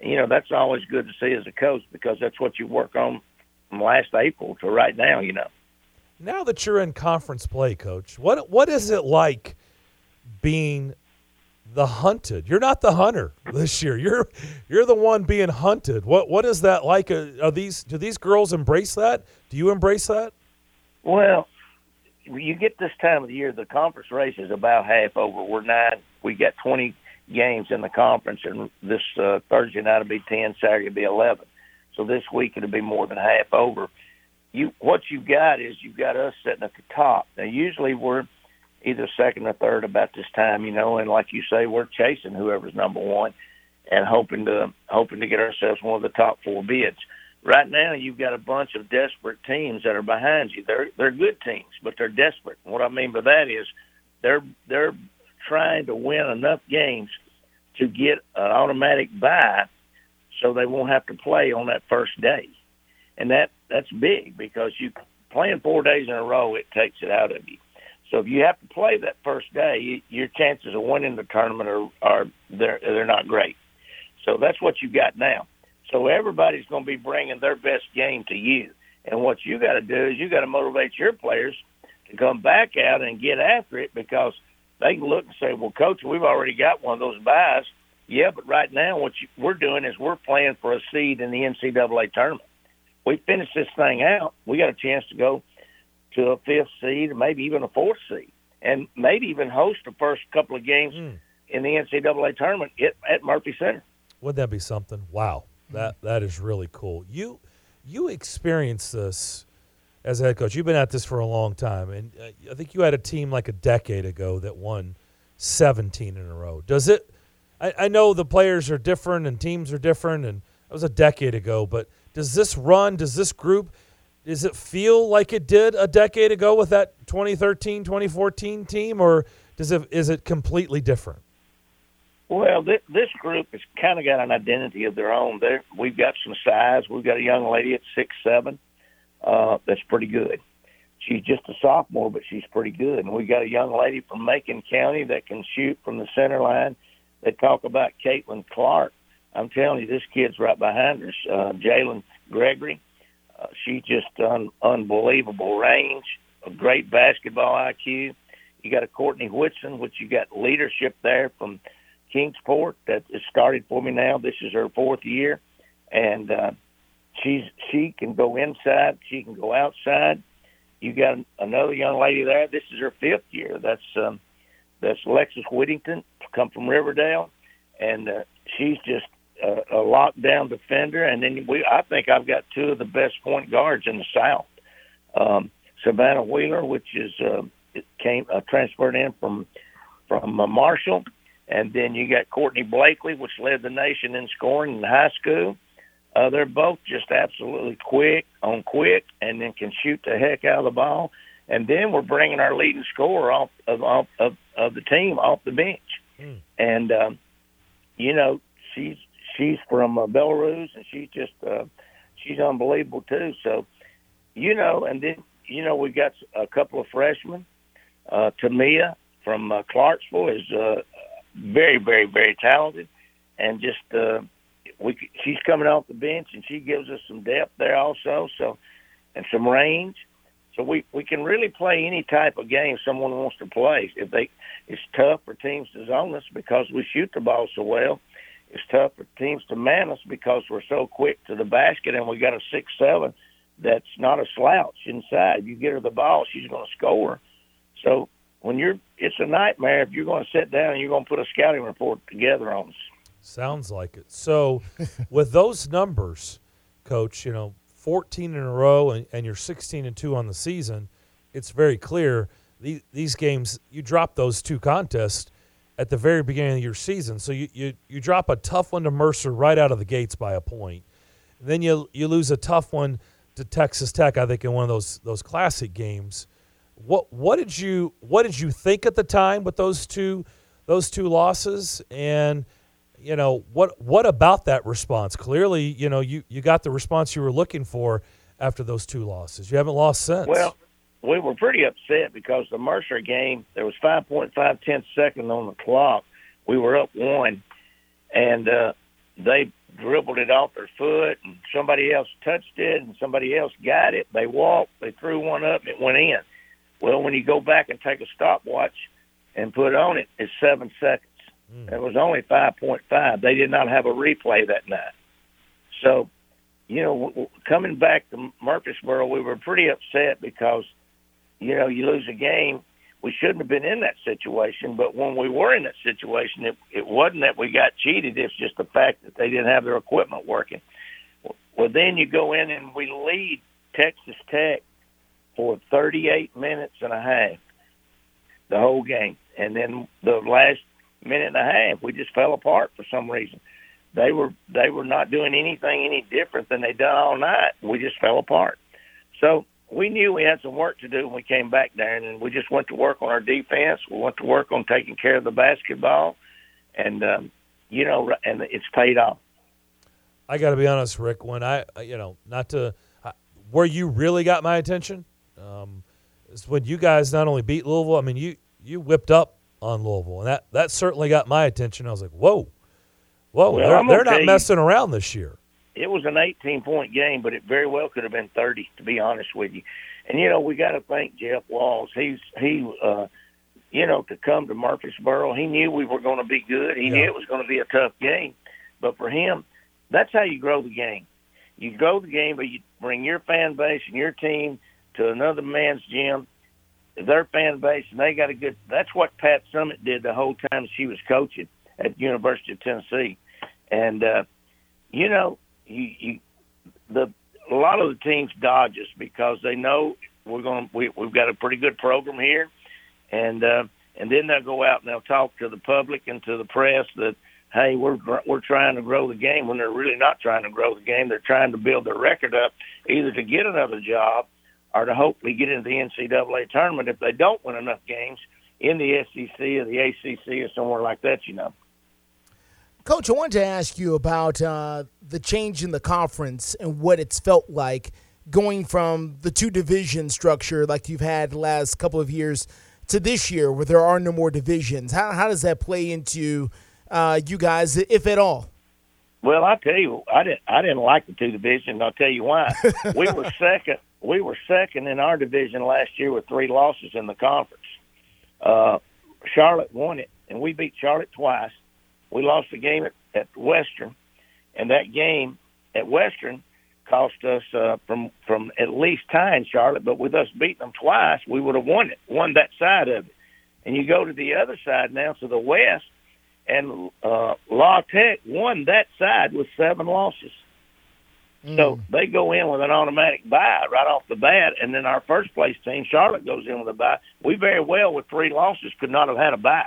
you know that's always good to see as a coach because that's what you work on from last April to right now. You know. Now that you're in conference play, coach, what what is it like being the hunted? You're not the hunter this year. You're you're the one being hunted. What what is that like? Are these do these girls embrace that? Do you embrace that? Well, you get this time of the year, the conference race is about half over. We're nine. We got 20 games in the conference, and this uh, Thursday night will be 10, Saturday will be 11. So this week it'll be more than half over. You what you've got is you've got us sitting at the top. Now usually we're either second or third about this time, you know, and like you say, we're chasing whoever's number one and hoping to hoping to get ourselves one of the top four bids. Right now, you've got a bunch of desperate teams that are behind you. They're they're good teams, but they're desperate. And what I mean by that is they're they're trying to win enough games to get an automatic bye, so they won't have to play on that first day, and that that's big because you playing four days in a row it takes it out of you. So if you have to play that first day, you, your chances of winning the tournament are are they're they're not great. So that's what you got now. So everybody's going to be bringing their best game to you, and what you got to do is you got to motivate your players to come back out and get after it because they can look and say, "Well, coach, we've already got one of those byes." Yeah, but right now what you, we're doing is we're playing for a seed in the NCAA tournament. We finish this thing out, we got a chance to go to a fifth seed, or maybe even a fourth seed, and maybe even host the first couple of games in the NCAA tournament at, at Murphy Center. Wouldn't that be something? Wow, that that is really cool. You you experienced this as a head coach. You've been at this for a long time, and uh, I think you had a team like a decade ago that won 17 in a row. Does it? I, I know the players are different and teams are different, and that was a decade ago. But does this run? Does this group? Does it feel like it did a decade ago with that 2013, 2014 team, or does it is it completely different? Well, this, this group has kind of got an identity of their own. There, we've got some size. We've got a young lady at six seven uh, that's pretty good. She's just a sophomore, but she's pretty good. And we got a young lady from Macon County that can shoot from the center line. They talk about Caitlin Clark. I'm telling you, this kid's right behind her. Uh, Jalynn Gregory. Uh, she's just un- unbelievable range, a great basketball IQ. You got a Courtney Whitson, which you got leadership there from Kingsport that has started for me now. This is her fourth year, and uh, she's she can go inside, she can go outside. You got another young lady there. This is her fifth year. That's um, that's Alexis Whittington, come from Riverdale, and uh, she's just a, a lockdown defender. And then we, I think I've got two of the best point guards in the South. Um, Savannah Wheeler, which is uh, came uh, transferred in from from uh, Marshall, and then you got Courtney Blakely, which led the nation in scoring in high school. Uh, they're both just absolutely quick on quick, and then can shoot the heck out of the ball. And then we're bringing our leading scorer off of off of, of the team off the bench, Hmm. and um, you know she's she's from uh, Belarus, and she's just uh, she's unbelievable too. So, you know, and then you know we got a couple of freshmen. Uh, Tamia from uh, Clarksville is uh, very, very, very talented, and just uh, we she's coming off the bench, and she gives us some depth there also. So, and some range. So we we can really play any type of game someone wants to play. If they, it's tough for teams to zone us because we shoot the ball so well. It's tough for teams to man us because we're so quick to the basket, and we got a six seven that's not a slouch inside. You get her the ball, she's going to score. So when you're, it's a nightmare if you're going to sit down and you're going to put a scouting report together on us. Sounds like it. So, with those numbers, coach, you know, 14 in a row and, and you're 16 and 2 on the season, it's very clear these, these games, you drop those two contests at the very beginning of your season. So, you, you, you drop a tough one to Mercer right out of the gates by a point. Then you, you lose a tough one to Texas Tech. I think in one of those those classic games. What what did you what did you think at the time with those two those two losses and you know what what about that response? Clearly, you know you you got the response you were looking for after those two losses. You haven't lost since. Well, we were pretty upset because the Mercer game there was 5.5 tenths second on the clock. We were up one, and uh, they dribbled it off their foot, and somebody else touched it, and somebody else got it. They walked, they threw one up, and it went in. Well, when you go back and take a stopwatch and put on it, it's seven seconds. Mm. It was only 5.5. They did not have a replay that night. So, you know, coming back to Murfreesboro, we were pretty upset because, you know, you lose a game we shouldn't have been in that situation. But when we were in that situation, it, it wasn't that we got cheated. It's just the fact that they didn't have their equipment working. Well, then you go in and we lead Texas Tech for 38 minutes and a half, the whole game. And then the last minute and a half, we just fell apart for some reason. They were they were not doing anything any different than they'd done all night. We just fell apart. So we knew we had some work to do when we came back, Darren, and we just went to work on our defense. We went to work on taking care of the basketball, and um, you know, and it's paid off. I got to be honest, Rick. When I, you know, not to where you really got my attention um, is when you guys not only beat Louisville. I mean, you you whipped up on Louisville, and that that certainly got my attention. I was like, whoa, whoa, well, they're, they're not messing around this year it was an 18 point game, but it very well could have been 30, to be honest with you. And you know, we got to thank Jeff Walz. He's he, uh, you know, to come to Murfreesboro, he knew we were going to be good. He yeah. knew it was going to be a tough game, but for him, that's how you grow the game. You grow the game, but you bring your fan base and your team to another man's gym, their fan base, and they got a good. That's what Pat Summitt did the whole time she was coaching at the University of Tennessee, and uh, you know you, you the a lot of the teams dodge us because they know we're going we we've got a pretty good program here, and uh, and then they'll go out and they'll talk to the public and to the press that hey we're we're trying to grow the game when they're really not trying to grow the game they're trying to build their record up either to get another job or to hopefully get into the NCAA tournament if they don't win enough games in the SEC or the ACC or somewhere like that you know. Coach, I wanted to ask you about uh, the change in the conference and what it's felt like going from the two division structure like you've had the last couple of years to this year where there are no more divisions. How, how does that play into uh, you guys, if at all? Well, I tell you, I didn't. I didn't like the two divisions. I'll tell you why. we were second. We were second in our division last year with three losses in the conference. Uh, Charlotte won it, and we beat Charlotte twice we lost the game at, at Western, and that game at Western cost us uh, from from at least tying Charlotte. But with us beating them twice, we would have won it, won that side of it. And you go to the other side now, to the West, and uh, La Tech won that side with seven losses. Mm. So they go in with an automatic bye right off the bat, and then our first place team, Charlotte, goes in with a bye. We very well, with three losses, could not have had a bye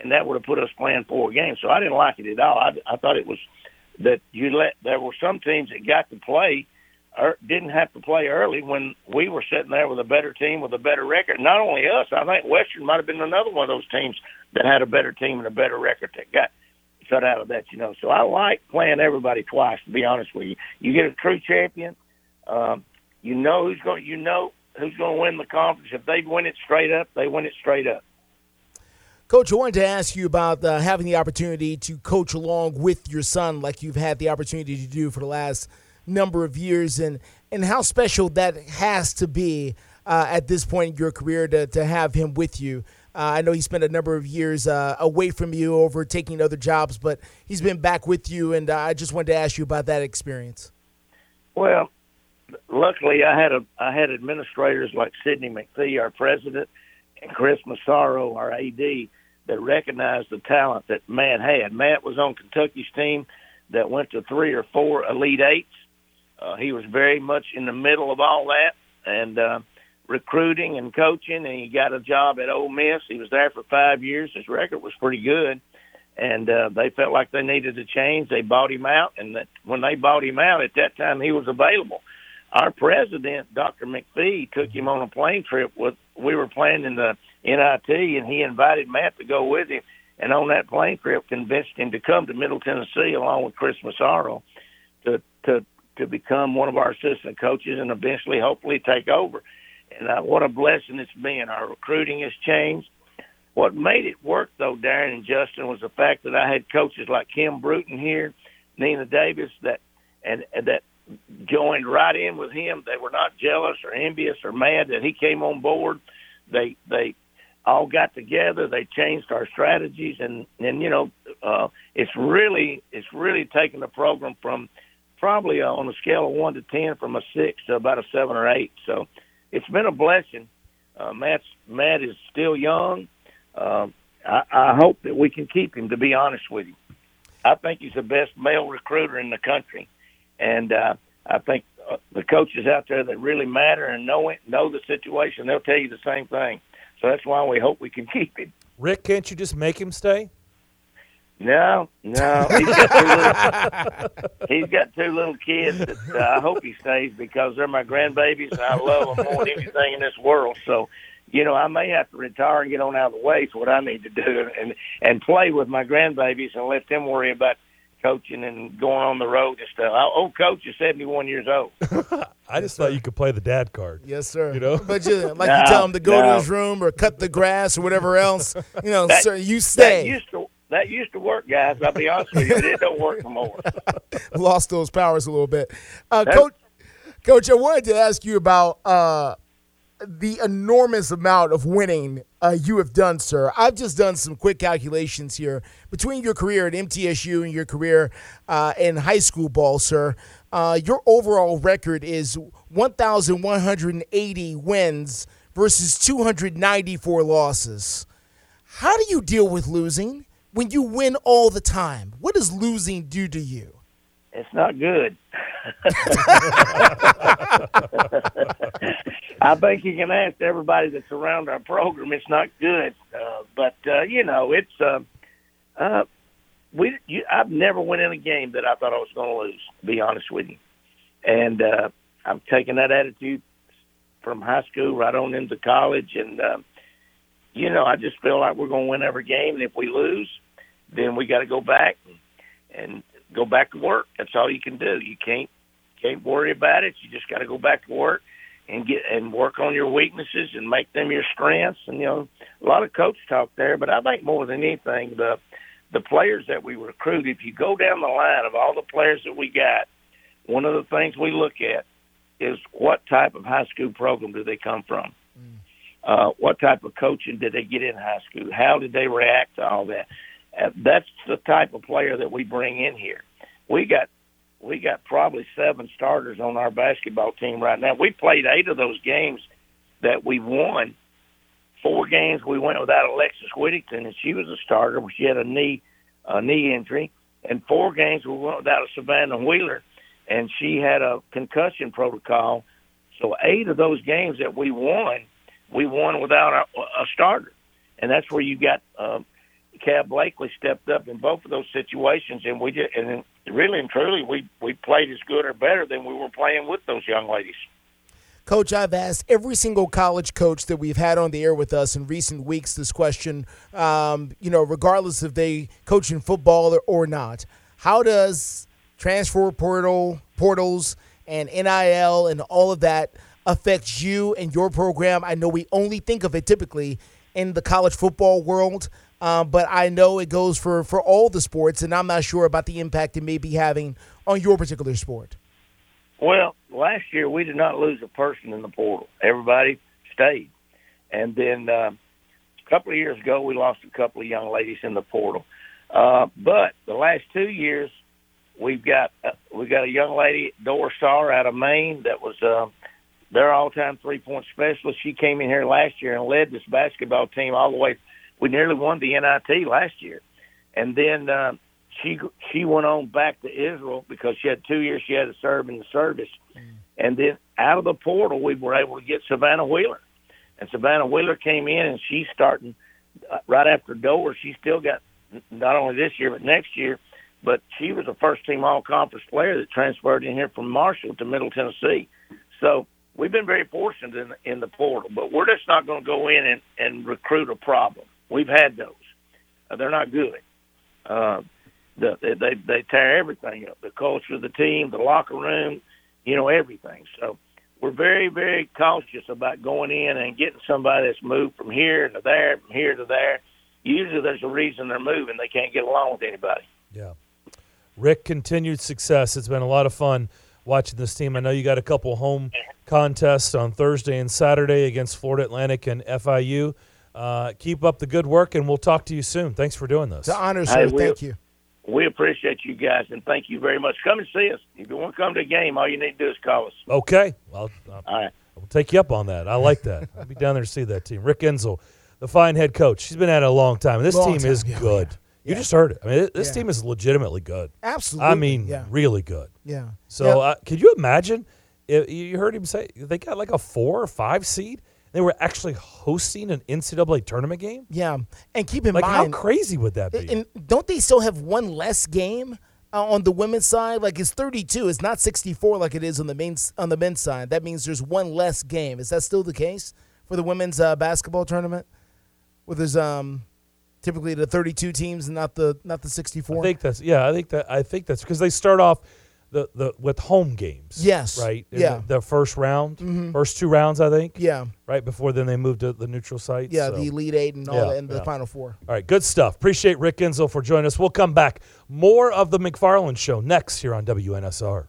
and that would have put us playing four games. So I didn't like it at all. I, I thought it was that you let there were some teams that got to play or didn't have to play early when we were sitting there with a better team with a better record. Not only us, I think Western might have been another one of those teams that had a better team and a better record that got shut out of that. You know, so I like playing everybody twice. To be honest with you, you get a true champion. Um, you know who's going. You know who's going to win the conference. If they win it straight up, they win it straight up. Coach, I wanted to ask you about uh, having the opportunity to coach along with your son, like you've had the opportunity to do for the last number of years, and and how special that has to be uh, at this point in your career to to have him with you. Uh, I know he spent a number of years uh, away from you over taking other jobs, but he's been back with you, and uh, I just wanted to ask you about that experience. Well, luckily, I had a I had administrators like Sidney McPhee, our president, and Chris Massaro, our AD that recognized the talent that Matt had. Matt was on Kentucky's team that went to three or four Elite Eights. Uh, he was very much in the middle of all that and uh, recruiting and coaching, and he got a job at Ole Miss. He was there for five years. His record was pretty good, and uh, they felt like they needed a change. They bought him out, and that when they bought him out at that time, he was available. our president, Dr. McPhee, took him on a plane trip with. We were playing in the NIT, and he invited Matt to go with him. And on that plane trip, convinced him to come to Middle Tennessee along with Chris Massaro to to to become one of our assistant coaches and eventually, hopefully, take over. And uh, what a blessing it's been. Our recruiting has changed. What made it work, though, Darren and Justin, was the fact that I had coaches like Kim Bruton here, Nina Davis, that and, and that joined right in with him. They were not jealous or envious or mad that he came on board. They they all got together. They changed our strategies, and and you know, uh, it's really it's really taken the program from probably uh, on a scale of one to ten, from a six to about a seven or eight. So it's been a blessing. Uh, Matt's Matt is still young. Uh, I, I hope that we can keep him. To be honest with you, I think he's the best male recruiter in the country, and uh, I think uh, the coaches out there that really matter and know it, know the situation, they'll tell you the same thing. So that's why we hope we can keep him. Rick, can't you just make him stay? No, no, he's got two little, he's got two little kids. That, uh, I hope he stays because they're my grandbabies, and I love them more than anything in this world. So, you know, I may have to retire and get on out of the way. Is what I need to do, and and play with my grandbabies and let them worry about coaching and going on the road and stuff. Our old coach is seventy one years old. I just thought you could play the dad card. Yes, sir. You know, But you, like No, you tell him to go to his room or cut the grass or whatever else. You know, That- sir, you That stay. used to that used to work, guys. I'll be honest with you, but it don't work no more. Lost those powers a little bit. Uh, Coach, Coach, I wanted to ask you about uh, the enormous amount of winning uh, you have done, sir. I've just done some quick calculations here between your career at MTSU and your career uh, in high school ball, sir. Uh, your overall record is 1,180 wins versus 294 losses. How do you deal with losing when you win all the time? What does losing do to you? It's not good. I think you can ask everybody that's around our program. It's not good, uh, but uh, you know, it's uh, uh, we. You, I've never went in a game that I thought I was going to lose. To be honest with you, and uh, I'm taking that attitude from high school right on into college, and uh, you know, I just feel like we're going to win every game, and if we lose, then we got to go back and go back to work. That's all you can do. You can't can't worry about it. You just got to go back to work and get and work on your weaknesses and make them your strengths. And you know, a lot of coach talk there, but I think more than anything, the the players that we recruit. If you go down the line of all the players that we got, one of the things we look at is what type of high school program do they come from? Uh, what type of coaching did they get in high school? How did they react to all that? Uh, that's the type of player that we bring in here. We got we got probably seven starters on our basketball team right now. We played eight of those games that we won. Four games we went without Alexis Whittington, and she was a starter. She had a knee a knee injury, and four games we went without Savannah Wheeler, and she had a concussion protocol. So eight of those games that we won, we won without a, a starter, and that's where you got um, Cab Blakely stepped up in both of those situations, and we did, and really and truly, we we played as good or better than we were playing with those young ladies. Coach, I've asked every single college coach that we've had on the air with us in recent weeks this question, um, you know, regardless if they coach in football or, or not. How does transfer portal, portals, and NIL and all of that affect you and your program? I know we only think of it typically in the college football world, uh, but I know it goes for, for all the sports, and I'm not sure about the impact it may be having on your particular sport. Well, last year we did not lose a person in the portal. Everybody stayed, and then uh, a couple of years ago we lost a couple of young ladies in the portal. Uh, but the last two years we've got uh, we got a young lady Dor Saar out of Maine that was uh, their all-time three-point specialist. She came in here last year and led this basketball team all the way. We nearly won the NIT last year, and then uh, she she went on back to Israel because she had two years she had to serve in the service, and then out of the portal we were able to get Savannah Wheeler, and Savannah Wheeler came in and she's starting uh, right after Dover. She still got not only this year but next year, but she was a first team All Conference player that transferred in here from Marshall to Middle Tennessee. So we've been very fortunate in, in the portal, but we're just not going to go in and, and recruit a problem. We've had those. Uh, they're not good. Uh, the, they they tear everything up. The culture of the team, the locker room, you know everything. So we're very very cautious about going in and getting somebody that's moved from here to there, from here to there. Usually there's a reason they're moving. They can't get along with anybody. Yeah. Rick, continued success. It's been a lot of fun watching this team. I know you got a couple home contests on Thursday and Saturday against Florida Atlantic and FIU. Uh, keep up the good work, and we'll talk to you soon. Thanks for doing this. It's an honor, sir. we- Thank you. We appreciate you guys and thank you very much. Come and see us. If you want to come to a game, all you need to do is call us. Okay. Well, All right. I'll take you up on that. I like that. I'll be down there to see that team. Rick Insell, the fine head coach. He's been at it a long time. This Long team time, is yeah. good. You just heard it. I mean, this Yeah. team is legitimately good. Absolutely, I mean, yeah. really good. Yeah. So, Yeah. uh, could you imagine? If, you heard him say they got like a four or five seed. They were actually hosting an NCAA tournament game. Yeah, and keep in Like, how crazy would that be? And don't they still have one less game uh, on the women's side? Like it's 32. It's not 64 like it is on the main on the men's side. That means there's one less game. Is that still the case for the women's uh, basketball tournament? Where there's um typically the 32 teams and not the not the 64. I think that's yeah. I think that I think that's because they start off the, the with home games. Yes. right. In Yeah. the, the first round, Mhm. first two rounds, I think. Yeah. right before then they moved to the neutral sites. yeah, so. the Elite Eight and all Yeah, and the. Final Four. All right, good stuff. Appreciate Rick Insell for joining us. We'll come back. More of the McFarland Show next here on WNSR.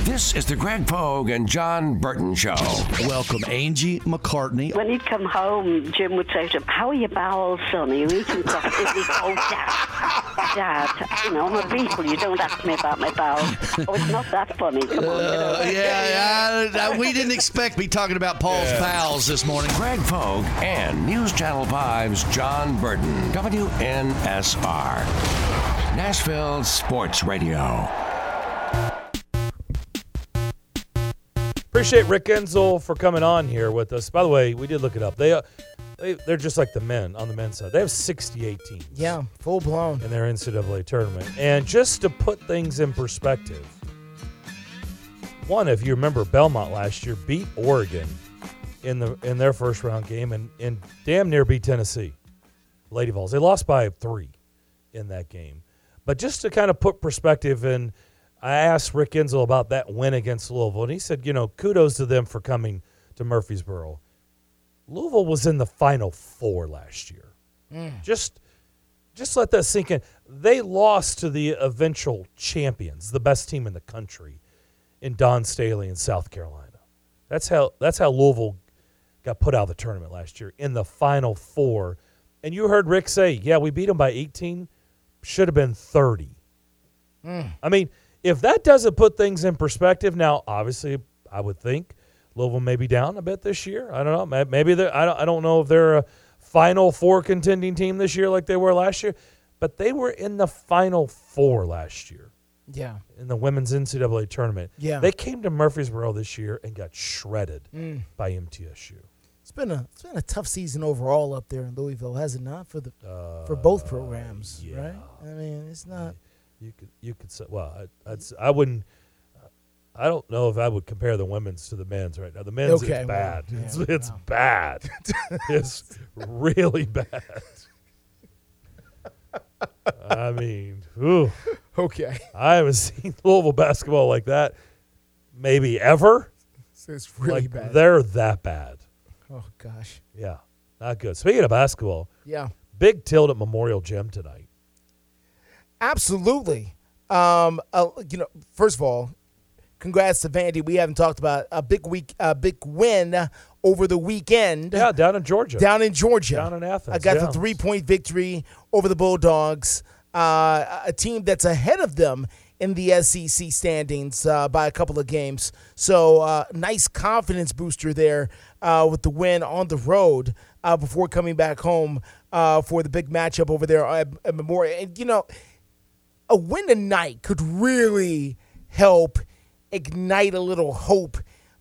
This is the Greg Pogue and John Burton Show. Welcome, Angie McCartney. When he'd come home, Jim would say to him, How are your bowels, son? Are you eating properly? He'd go, Oh, Dad, Dad, you know, I'm a Beatle. You don't ask me about my bowels. Oh, it's not that funny. Come on. you know. Uh, yeah, yeah, I- we didn't expect me talking about Paul's bowels this morning. Greg Pogue and News Channel 5's John Burton, WNSR. Nashville Sports Radio. Appreciate Rick Insell for coming on here with us. By the way, we did look it up. They, uh, they they're just like the men on the men's side. They have 68 teams Yeah, full blown. in their NCAA tournament. And just to put things in perspective, one, if you remember, Belmont last year beat Oregon in the in their first round game and, and damn near beat Tennessee. Lady Vols. They lost by three in that game. But just to kind of put perspective in, I asked Rick Insell about that win against Louisville, and he said, you know, kudos to them for coming to Murfreesboro. Louisville was in the final four last year. Mm. Just just let that sink in. They lost to the eventual champions, the best team in the country, in Dawn Staley in South Carolina. That's how that's how Louisville got put out of the tournament last year in the final four. And you heard Rick say, "Yeah, we beat them by 18. Should have been 30." Mm. I mean, if that doesn't put things in perspective, now obviously I would think Louisville may be down a bit this year. I don't know. Maybe they're, I don't. I don't know if they're a Final Four contending team this year like they were last year, but they were in the Final Four last year Yeah. in the women's NCAA tournament. Yeah. they came to Murfreesboro this year and got shredded Mm. by MTSU. It's been a it's been a tough season overall up there in Louisville, has it not? For the for both programs, right? I mean, it's not. You could you could say well, I, I'd, I wouldn't. I don't know if I would compare the women's to the men's right now. The men's Okay, is well, bad. yeah, it's it's well. bad. it's really bad. I mean, ooh. Okay. I haven't seen Louisville basketball like that maybe ever. So it's really Like, bad. They're that bad. Oh gosh. Yeah, not good. Speaking of basketball, Yeah. big tilt at Memorial Gym tonight. Absolutely. Um, uh, you know, first of all, congrats to Vandy. We haven't talked about a big week, a big win over the weekend. Yeah, down in Georgia. Down in Georgia. Down in Athens, I got yeah. the three point victory over the Bulldogs, uh, a team that's ahead of them in the SEC standings uh, by a couple of games. So, uh, nice confidence booster there uh, with the win on the road uh, before coming back home uh, for the big matchup over there at, at Memorial. And, you know, a win tonight could really help ignite a little hope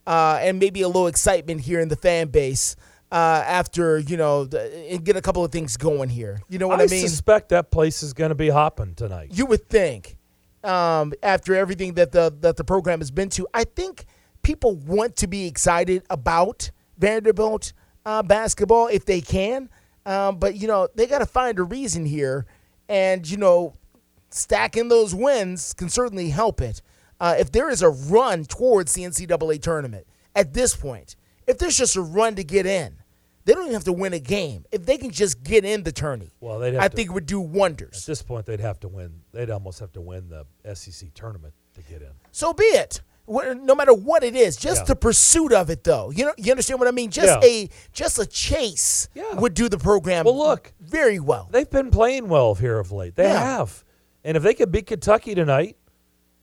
uh, and maybe a little excitement here in the fan base uh, after you know the, and get a couple of things going here. You know what I, mean? I suspect that place is going to be hopping tonight. you would think um, after everything that the that the program has been to, I think people want to be excited about Vanderbilt uh, basketball if they can. Um, but you know they got to find a reason here, and you know stacking those wins can certainly help it. Uh, if there is a run towards the NCAA tournament at this point, if there's just a run to get in, they don't even have to win a game. If they can just get in the tourney, Well, they'd have I to- think it would do wonders. At this point, they'd have to win. They'd almost have to win the SEC tournament to get in. So be it. No matter what it is, just Yeah. the pursuit of it, though. You know, you understand what I mean? Just Yeah. a just a chase would do the program. Well, look, very well. They've been playing well here of late. They Yeah. have, and if they could beat Kentucky tonight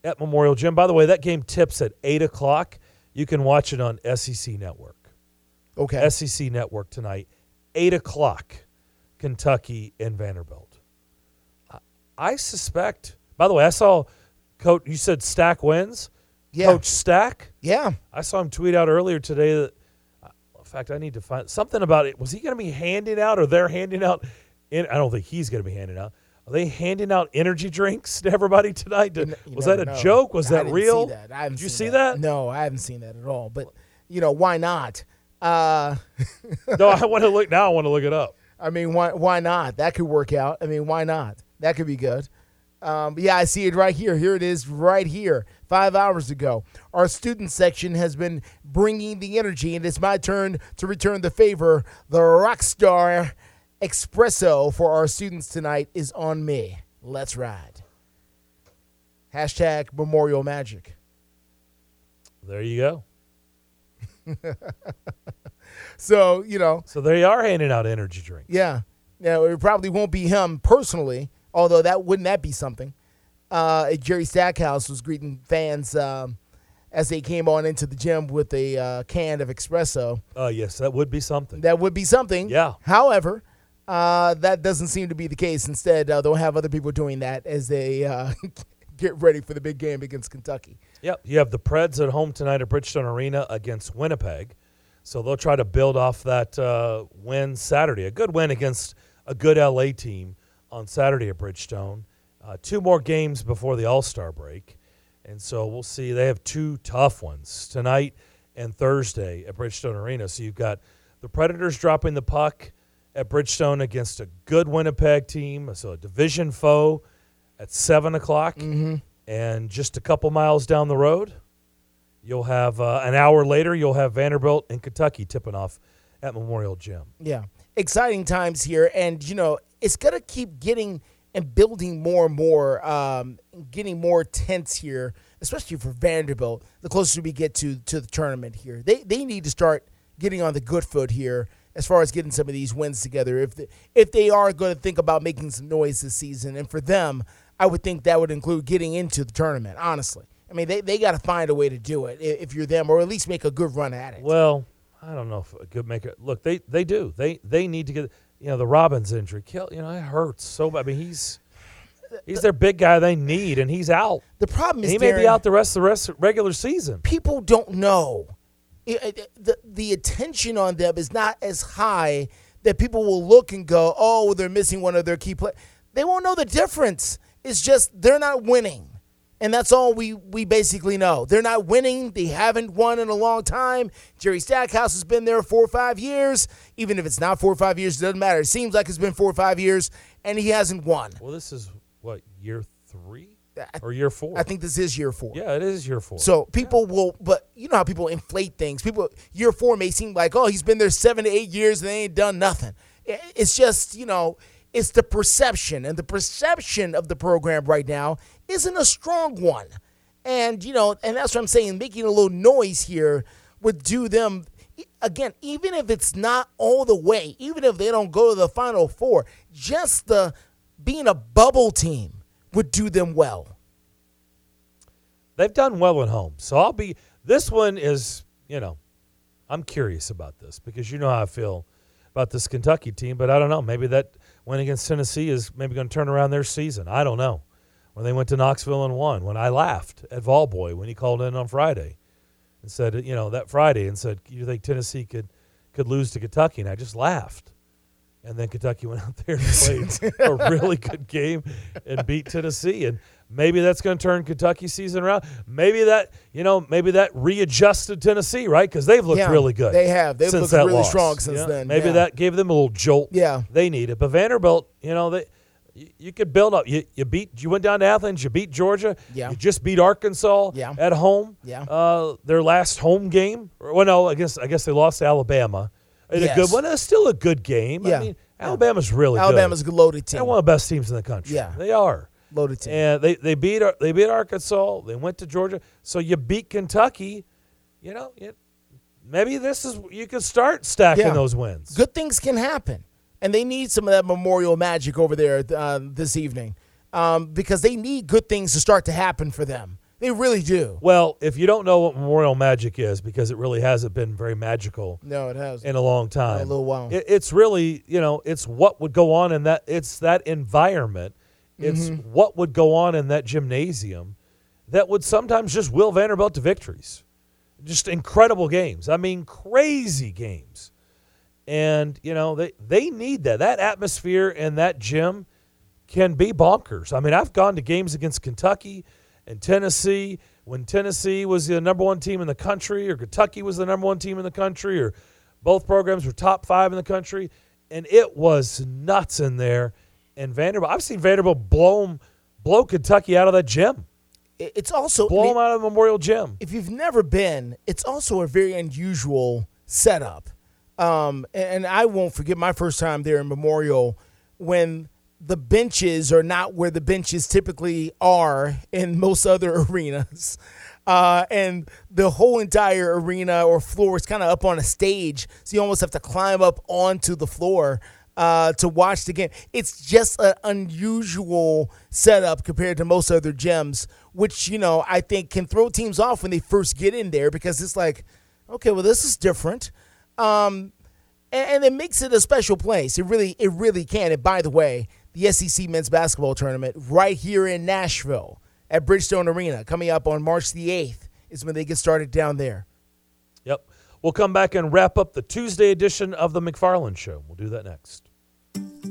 at Memorial Gym. By the way, that game tips at eight o'clock. You can watch it on SEC Network. Okay. SEC Network tonight, eight o'clock. Kentucky and Vanderbilt. I, I suspect. By the way, I saw Coach. You said Stack wins. Yeah. Coach Stack. Yeah. I saw him tweet out earlier today that. uh, In fact, I need to find something about it. Was he going to be handing out, or they're handing out? In, I don't think he's going to be handing out. Are they handing out energy drinks to everybody tonight? Did, You was that a know. joke? Was I that real? See that. I Did you see that? No, I haven't seen that at all. But you know, why not? Uh, no, I want to look now. I want to look it up. I mean, why why not? That could work out. I mean, why not? That could be good. Um, yeah, I see it right here. Here it is, right here. Five hours ago, our student section has been bringing the energy, and it's my turn to return the favor. The Rockstar Espresso for our students tonight is on me. Let's ride. Hashtag Memorial Magic. There you go. So you know, So they are handing out energy drinks. Yeah. Now it probably won't be him personally, although that wouldn't that be something. Uh, Jerry Stackhouse was greeting fans um, as they came on into the gym with a uh, can of espresso. Uh, yes, that would be something. That would be something. Yeah. However, uh, that doesn't seem to be the case. Instead, uh, they'll have other people doing that as they uh, get ready for the big game against Kentucky. Yep. You have the Preds at home tonight at Bridgestone Arena against Winnipeg. So they'll try to build off that uh, win Saturday. A good win against a good LA team on Saturday at Bridgestone. Uh, two more games before the All Star break. And so we'll see. They have two tough ones tonight and Thursday at Bridgestone Arena. So you've got the Predators dropping the puck at Bridgestone against a good Winnipeg team, so a division foe at 7 o'clock. Mm-hmm. And just a couple miles down the road, you'll have uh, an hour later, you'll have Vanderbilt and Kentucky tipping off at Memorial Gym. Yeah. Exciting times here. And, you know, it's going to keep getting and building more and more, um, getting more tense here, especially for Vanderbilt, the closer we get to, to the tournament here. They, they need to start getting on the good foot here as far as getting some of these wins together if, the, if they are going to think about making some noise this season. And for them, I would think that would include getting into the tournament, honestly. I mean, they, they got to find a way to do it if you're them, or at least make a good run at it. Well, I don't know if a good make it. Look, they they do. They they need to get. You know, the Robbins injury, kill. You know, it hurts so bad. I mean, he's he's their big guy they need, and he's out. The problem is he may be out the rest of the rest regular season. People don't know. It- it- the the attention on them is not as high that people will look and go, "Oh, they're missing one of their key players." They won't know the difference. It's just they're not winning. And that's all we, we basically know. They're not winning. They haven't won in a long time. Jerry Stackhouse has been there four or five years. Even if it's not four or five years, it doesn't matter. It seems like it's been four or five years, and he hasn't won. Well, this is what year three or year four. I think this is year four. Yeah, it is year four. So people will, but you know how people inflate things. People, year four may seem like, oh, he's been there seven to eight years and they ain't done nothing. It's just, you know, it's the perception, and the perception of the program right now isn't a strong one. And you know, and that's what I'm saying. Making a little noise here would do them. Again, even if it's not all the way, even if they don't go to the final four, just the being a bubble team would do them well. They've done well at home. So I'll be this one is, you know, I'm curious about this because you know how I feel about this Kentucky team, but I don't know. Maybe that win against Tennessee is maybe going to turn around their season. I don't know. When they went to Knoxville and won, when I laughed at Volboy when he called in on Friday and said, you know, that Friday and said, you think Tennessee could could lose to Kentucky? And I just laughed. And then Kentucky went out there and played a really good game and beat Tennessee. And maybe that's going to turn Kentucky season around. Maybe that, you know, maybe that readjusted Tennessee, right? Because they've looked Yeah, really good. they have. They've looked really loss. strong since Yeah, then, Maybe yeah. that gave them a little jolt. Yeah. they needed. But Vanderbilt, you know, they. You, you could build up. You, you beat. You went down to Athens. You beat Georgia. Yeah. You just beat Arkansas. Yeah. At home. Yeah. Uh, their last home game. Well, no, I guess I guess they lost to Alabama. In Yes. a good one. It's still a good game. Yeah. I mean, Alabama's really Alabama's good. a loaded team. They're one of the best teams in the country. Yeah. they are. Loaded team. And they, they beat they beat Arkansas. They went to Georgia. So you beat Kentucky. You know, it, maybe this is you can start stacking Yeah. those wins. Good things can happen, and they need some of that memorial magic over there uh, this evening um, because they need good things to start to happen for them. They really do. Well, if you don't know what Memorial Magic is, because it really hasn't been very magical No, it has. in a long time, A little while. It, it's really you know it's what would go on in that it's that environment. It's Mhm. what would go on in that gymnasium that would sometimes just will Vanderbilt to victories. Just incredible games. I mean, crazy games. And you know they they need that. That atmosphere and that gym can be bonkers. I mean, I've gone to games against Kentucky and Tennessee when Tennessee was the number one team in the country, or Kentucky was the number one team in the country, or both programs were top five in the country, and it was nuts in there. And Vanderbilt, I've seen Vanderbilt blow 'em- blow Kentucky out of that gym, It's also blow I mean, them out of Memorial Gym. if you've never been, it's also a very unusual setup. Um, and, and I won't forget my first time there in Memorial when the benches are not where the benches typically are in most other arenas. Uh, and the whole entire arena or floor is kind of up on a stage. So you almost have to climb up onto the floor uh, to watch the game. It's just an unusual setup compared to most other gyms, which, you know, I think can throw teams off when they first get in there because it's like, okay, well, this is different. Um, and, and it makes it a special place. It really, it really can. And by the way, the SEC men's basketball tournament right here in Nashville at Bridgestone Arena coming up on March the 8th is when they get started down there. Yep. We'll come back and wrap up the Tuesday edition of the McFarland Show. We'll do that next.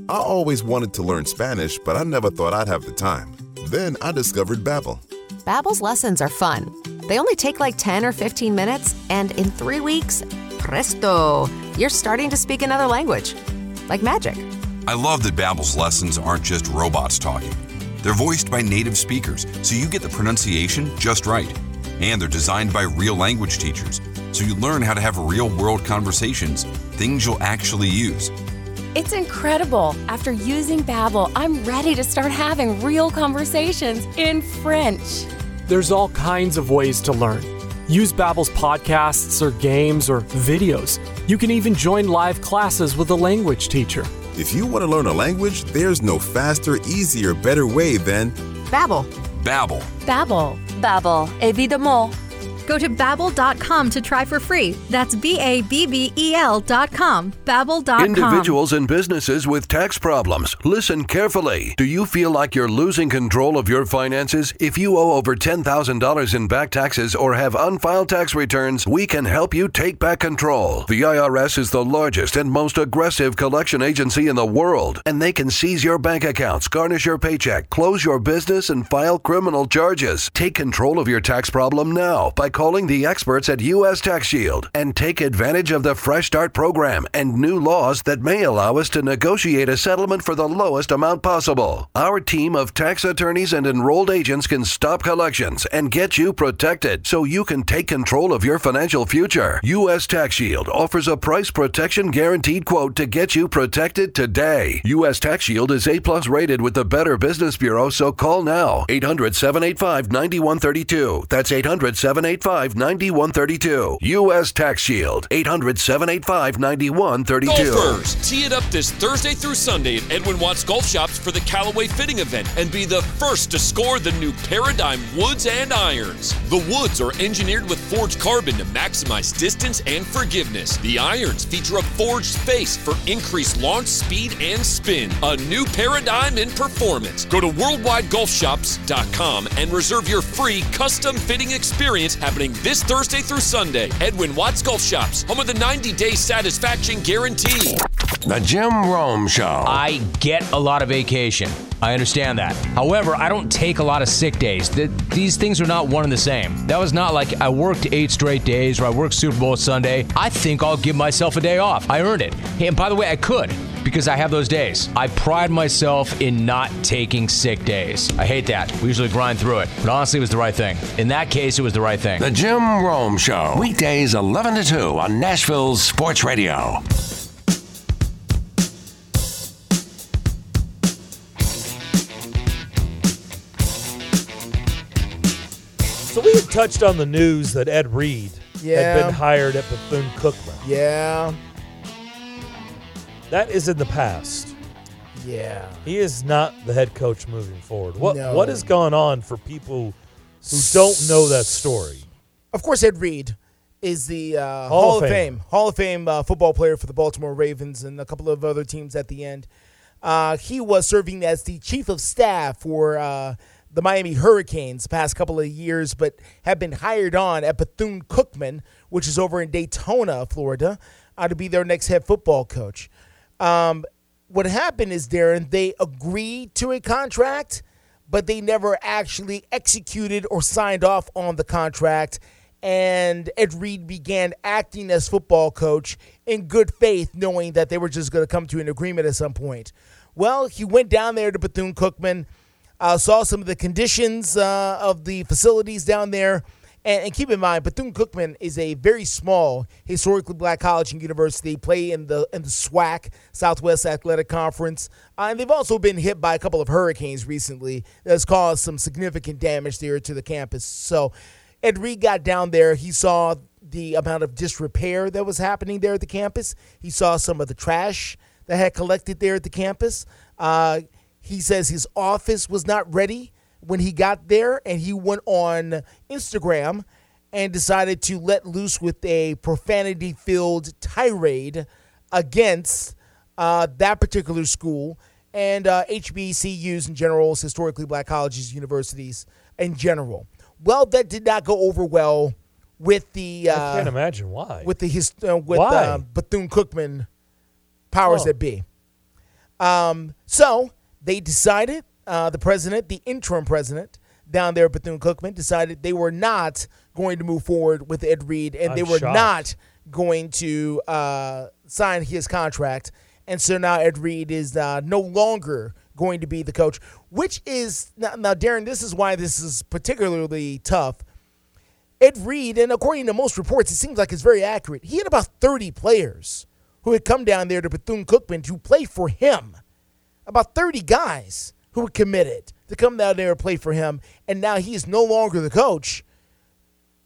I always wanted to learn Spanish, but I never thought I'd have the time. Then I discovered Babbel. Babbel's lessons are fun. They only take like 10 or 15 minutes, and in three weeks, presto, you're starting to speak another language. Like magic. I love that Babbel's lessons aren't just robots talking. They're voiced by native speakers, so you get the pronunciation just right. And they're designed by real language teachers, so you learn how to have real world conversations, things you'll actually use. It's incredible. After using Babbel, I'm ready to start having real conversations in French. There's all kinds of ways to learn. Use Babbel's podcasts or games or videos. You can even join live classes with a language teacher. If you want to learn a language, there's no faster, easier, better way than Babbel. Babbel. Babbel. Babbel, évidemment. Go to babbel.com to try for free. That's B A B B E L dot com. Babbel.com. Individuals and businesses with tax problems. Listen carefully. Do you feel like you're losing control of your finances? If you owe over $10,000 in back taxes or have unfiled tax returns, we can help you take back control. The IRS is the largest and most aggressive collection agency in the world, and they can seize your bank accounts, garnish your paycheck, close your business, and file criminal charges. Take control of your tax problem now by calling the experts at U.S. Tax Shield and take advantage of the Fresh Start program and new laws that may allow us to negotiate a settlement for the lowest amount possible. Our team of tax attorneys and enrolled agents can stop collections and get you protected so you can take control of your financial future. U.S. Tax Shield offers a price protection guaranteed quote to get you protected today. U.S. Tax Shield is A plus rated with the Better Business Bureau, so call now 800 785 9132. That's 800 785 9132. U.S. Tax Shield 800 785 9132. Golfers, tee it up this Thursday through Sunday at Edwin Watts Golf Shops for the Callaway Fitting Event and be the first to score the new Paradigm Woods and Irons. The woods are engineered with forged carbon to maximize distance and forgiveness. The irons feature a forged face for increased launch speed and spin. A new paradigm in performance. Go to worldwidegolfshops.com and reserve your free custom fitting experience happening this Thursday through Sunday. Edwin Watts Golf Shops, home of the 90 day satisfaction guarantee. The Jim Rome Show. I get a lot of vacation. I understand that. However, I don't take a lot of sick days. Th- these things are not one and the same. That was not like I worked eight straight days or I worked Super Bowl Sunday. I think I'll give myself a day off. I earned it. Hey, and by the way, I could because I have those days. I pride myself in not taking sick days. I hate that. We usually grind through it. But honestly, it was the right thing. In that case, it was the right thing. The Jim Rome Show. Weekdays 11 to 2 on Nashville's Sports Radio. So we had touched on the news that Ed Reed Yeah. had been hired at Bethune Cookman. Yeah. That is in the past. Yeah. He is not the head coach moving forward. What No. what has gone on for people who don't know that story? Of course, Ed Reed is the uh, Hall Hall, of Famer. Fame, Hall of Fame uh, football player for the Baltimore Ravens and a couple of other teams at the end. Uh, he was serving as the chief of staff for uh, the Miami Hurricanes the past couple of years, but had been hired on at Bethune Cookman, which is over in Daytona, Florida, uh, to be their next head football coach. Um, what happened is, Darren, they agreed to a contract, but they never actually executed or signed off on the contract. And Ed Reed began acting as football coach in good faith, knowing that they were just going to come to an agreement at some point. Well, he went down there to Bethune Cookman, uh, saw some of the conditions uh, of the facilities down there. And, and keep in mind, Bethune Cookman is a very small, historically black college and university. Play in the in the SWAC, Southwest Athletic Conference, uh, and they've also been hit by a couple of hurricanes recently. That's caused some significant damage there to the campus. So, Ed Reed got down there. He saw the amount of disrepair that was happening there at the campus. He saw some of the trash that had collected there at the campus. Uh, he says his office was not ready when he got there, and he went on Instagram and decided to let loose with a profanity filled tirade against uh, that particular school and uh, HBCUs in general, historically black colleges, universities in general. Well, that did not go over well with the. Uh, I can't imagine why. With the his, uh, with uh, Bethune Cookman powers Oh. that be. Um, so they decided, uh, the president, the interim president, down there at Bethune Cookman decided they were not going to move forward with Ed Reed, and I'm they were shocked. not going to uh, sign his contract. And so now Ed Reed is uh, no longer going to be the coach, which is now, Darren. This is why this is particularly tough. Ed Reed, and according to most reports, it seems like it's very accurate. He had about 30 players who had come down there to Bethune Cookman to play for him. About 30 guys who were committed to come down there and play for him, and now he is no longer the coach.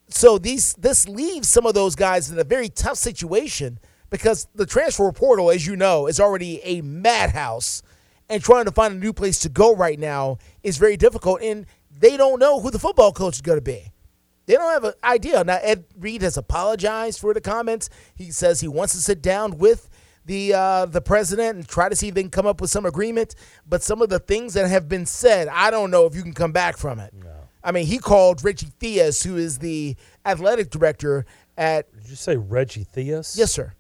So these this leaves some of those guys in a very tough situation because the transfer portal, as you know, is already a madhouse, and trying to find a new place to go right now is very difficult. And they don't know who the football coach is going to be. They don't have an idea. Now, Ed Reed has apologized for the comments. He says he wants to sit down with the uh, the president and try to see if they can come up with some agreement. But some of the things that have been said, I don't know if you can come back from it. I mean, he called Reggie Theus, who is the athletic director at. Did you say Reggie Theus? Yes, sir.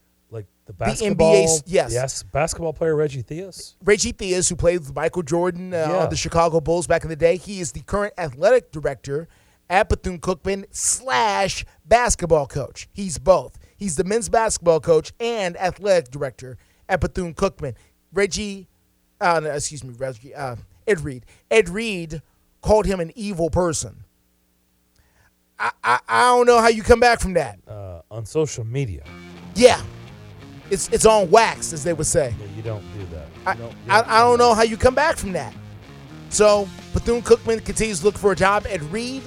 The The? NBA yes. Yes, basketball player Reggie Theus. Reggie Theus, who played with Michael Jordan uh, Yeah. on the Chicago Bulls back in the day, he is the current athletic director at Bethune Cookman slash basketball coach. He's both. He's the men's basketball coach and athletic director at Bethune Cookman. Reggie, uh, no, excuse me, Reggie, uh, Ed Reed. Ed Reed called him an evil person. I, I, I don't know how you come back from that. Uh, on social media. Yeah, it's it's on wax, as they would say. Yeah, you don't do that. I, don't- I, I don't know how you come back from that. So Bethune Cookman continues to look for a job. Ed Reed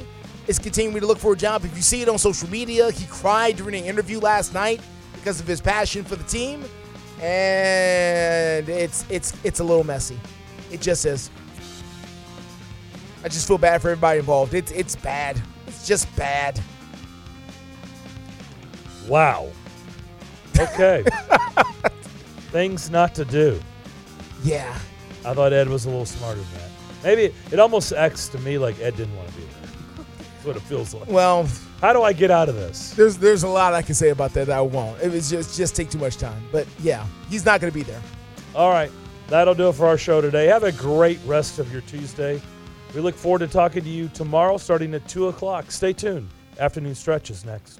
is continuing to look for a job. If you see it on social media, he cried during an interview last night because of his passion for the team, and it's it's it's a little messy. It just is. I just feel bad for everybody involved. It's it's bad. It's just bad. Wow. Okay. Things not to do. Yeah. I thought Ed was a little smarter than that. Maybe it almost acts to me like Ed didn't want to be there. That's what it feels like. Well, how do I get out of this? There's there's a lot I can say about that that I won't. It was just just take too much time. But yeah, he's not going to be there. All right. That'll do it for our show today. Have a great rest of your Tuesday. We look forward to talking to you tomorrow starting at 2 o'clock. Stay tuned. Afternoon stretches next.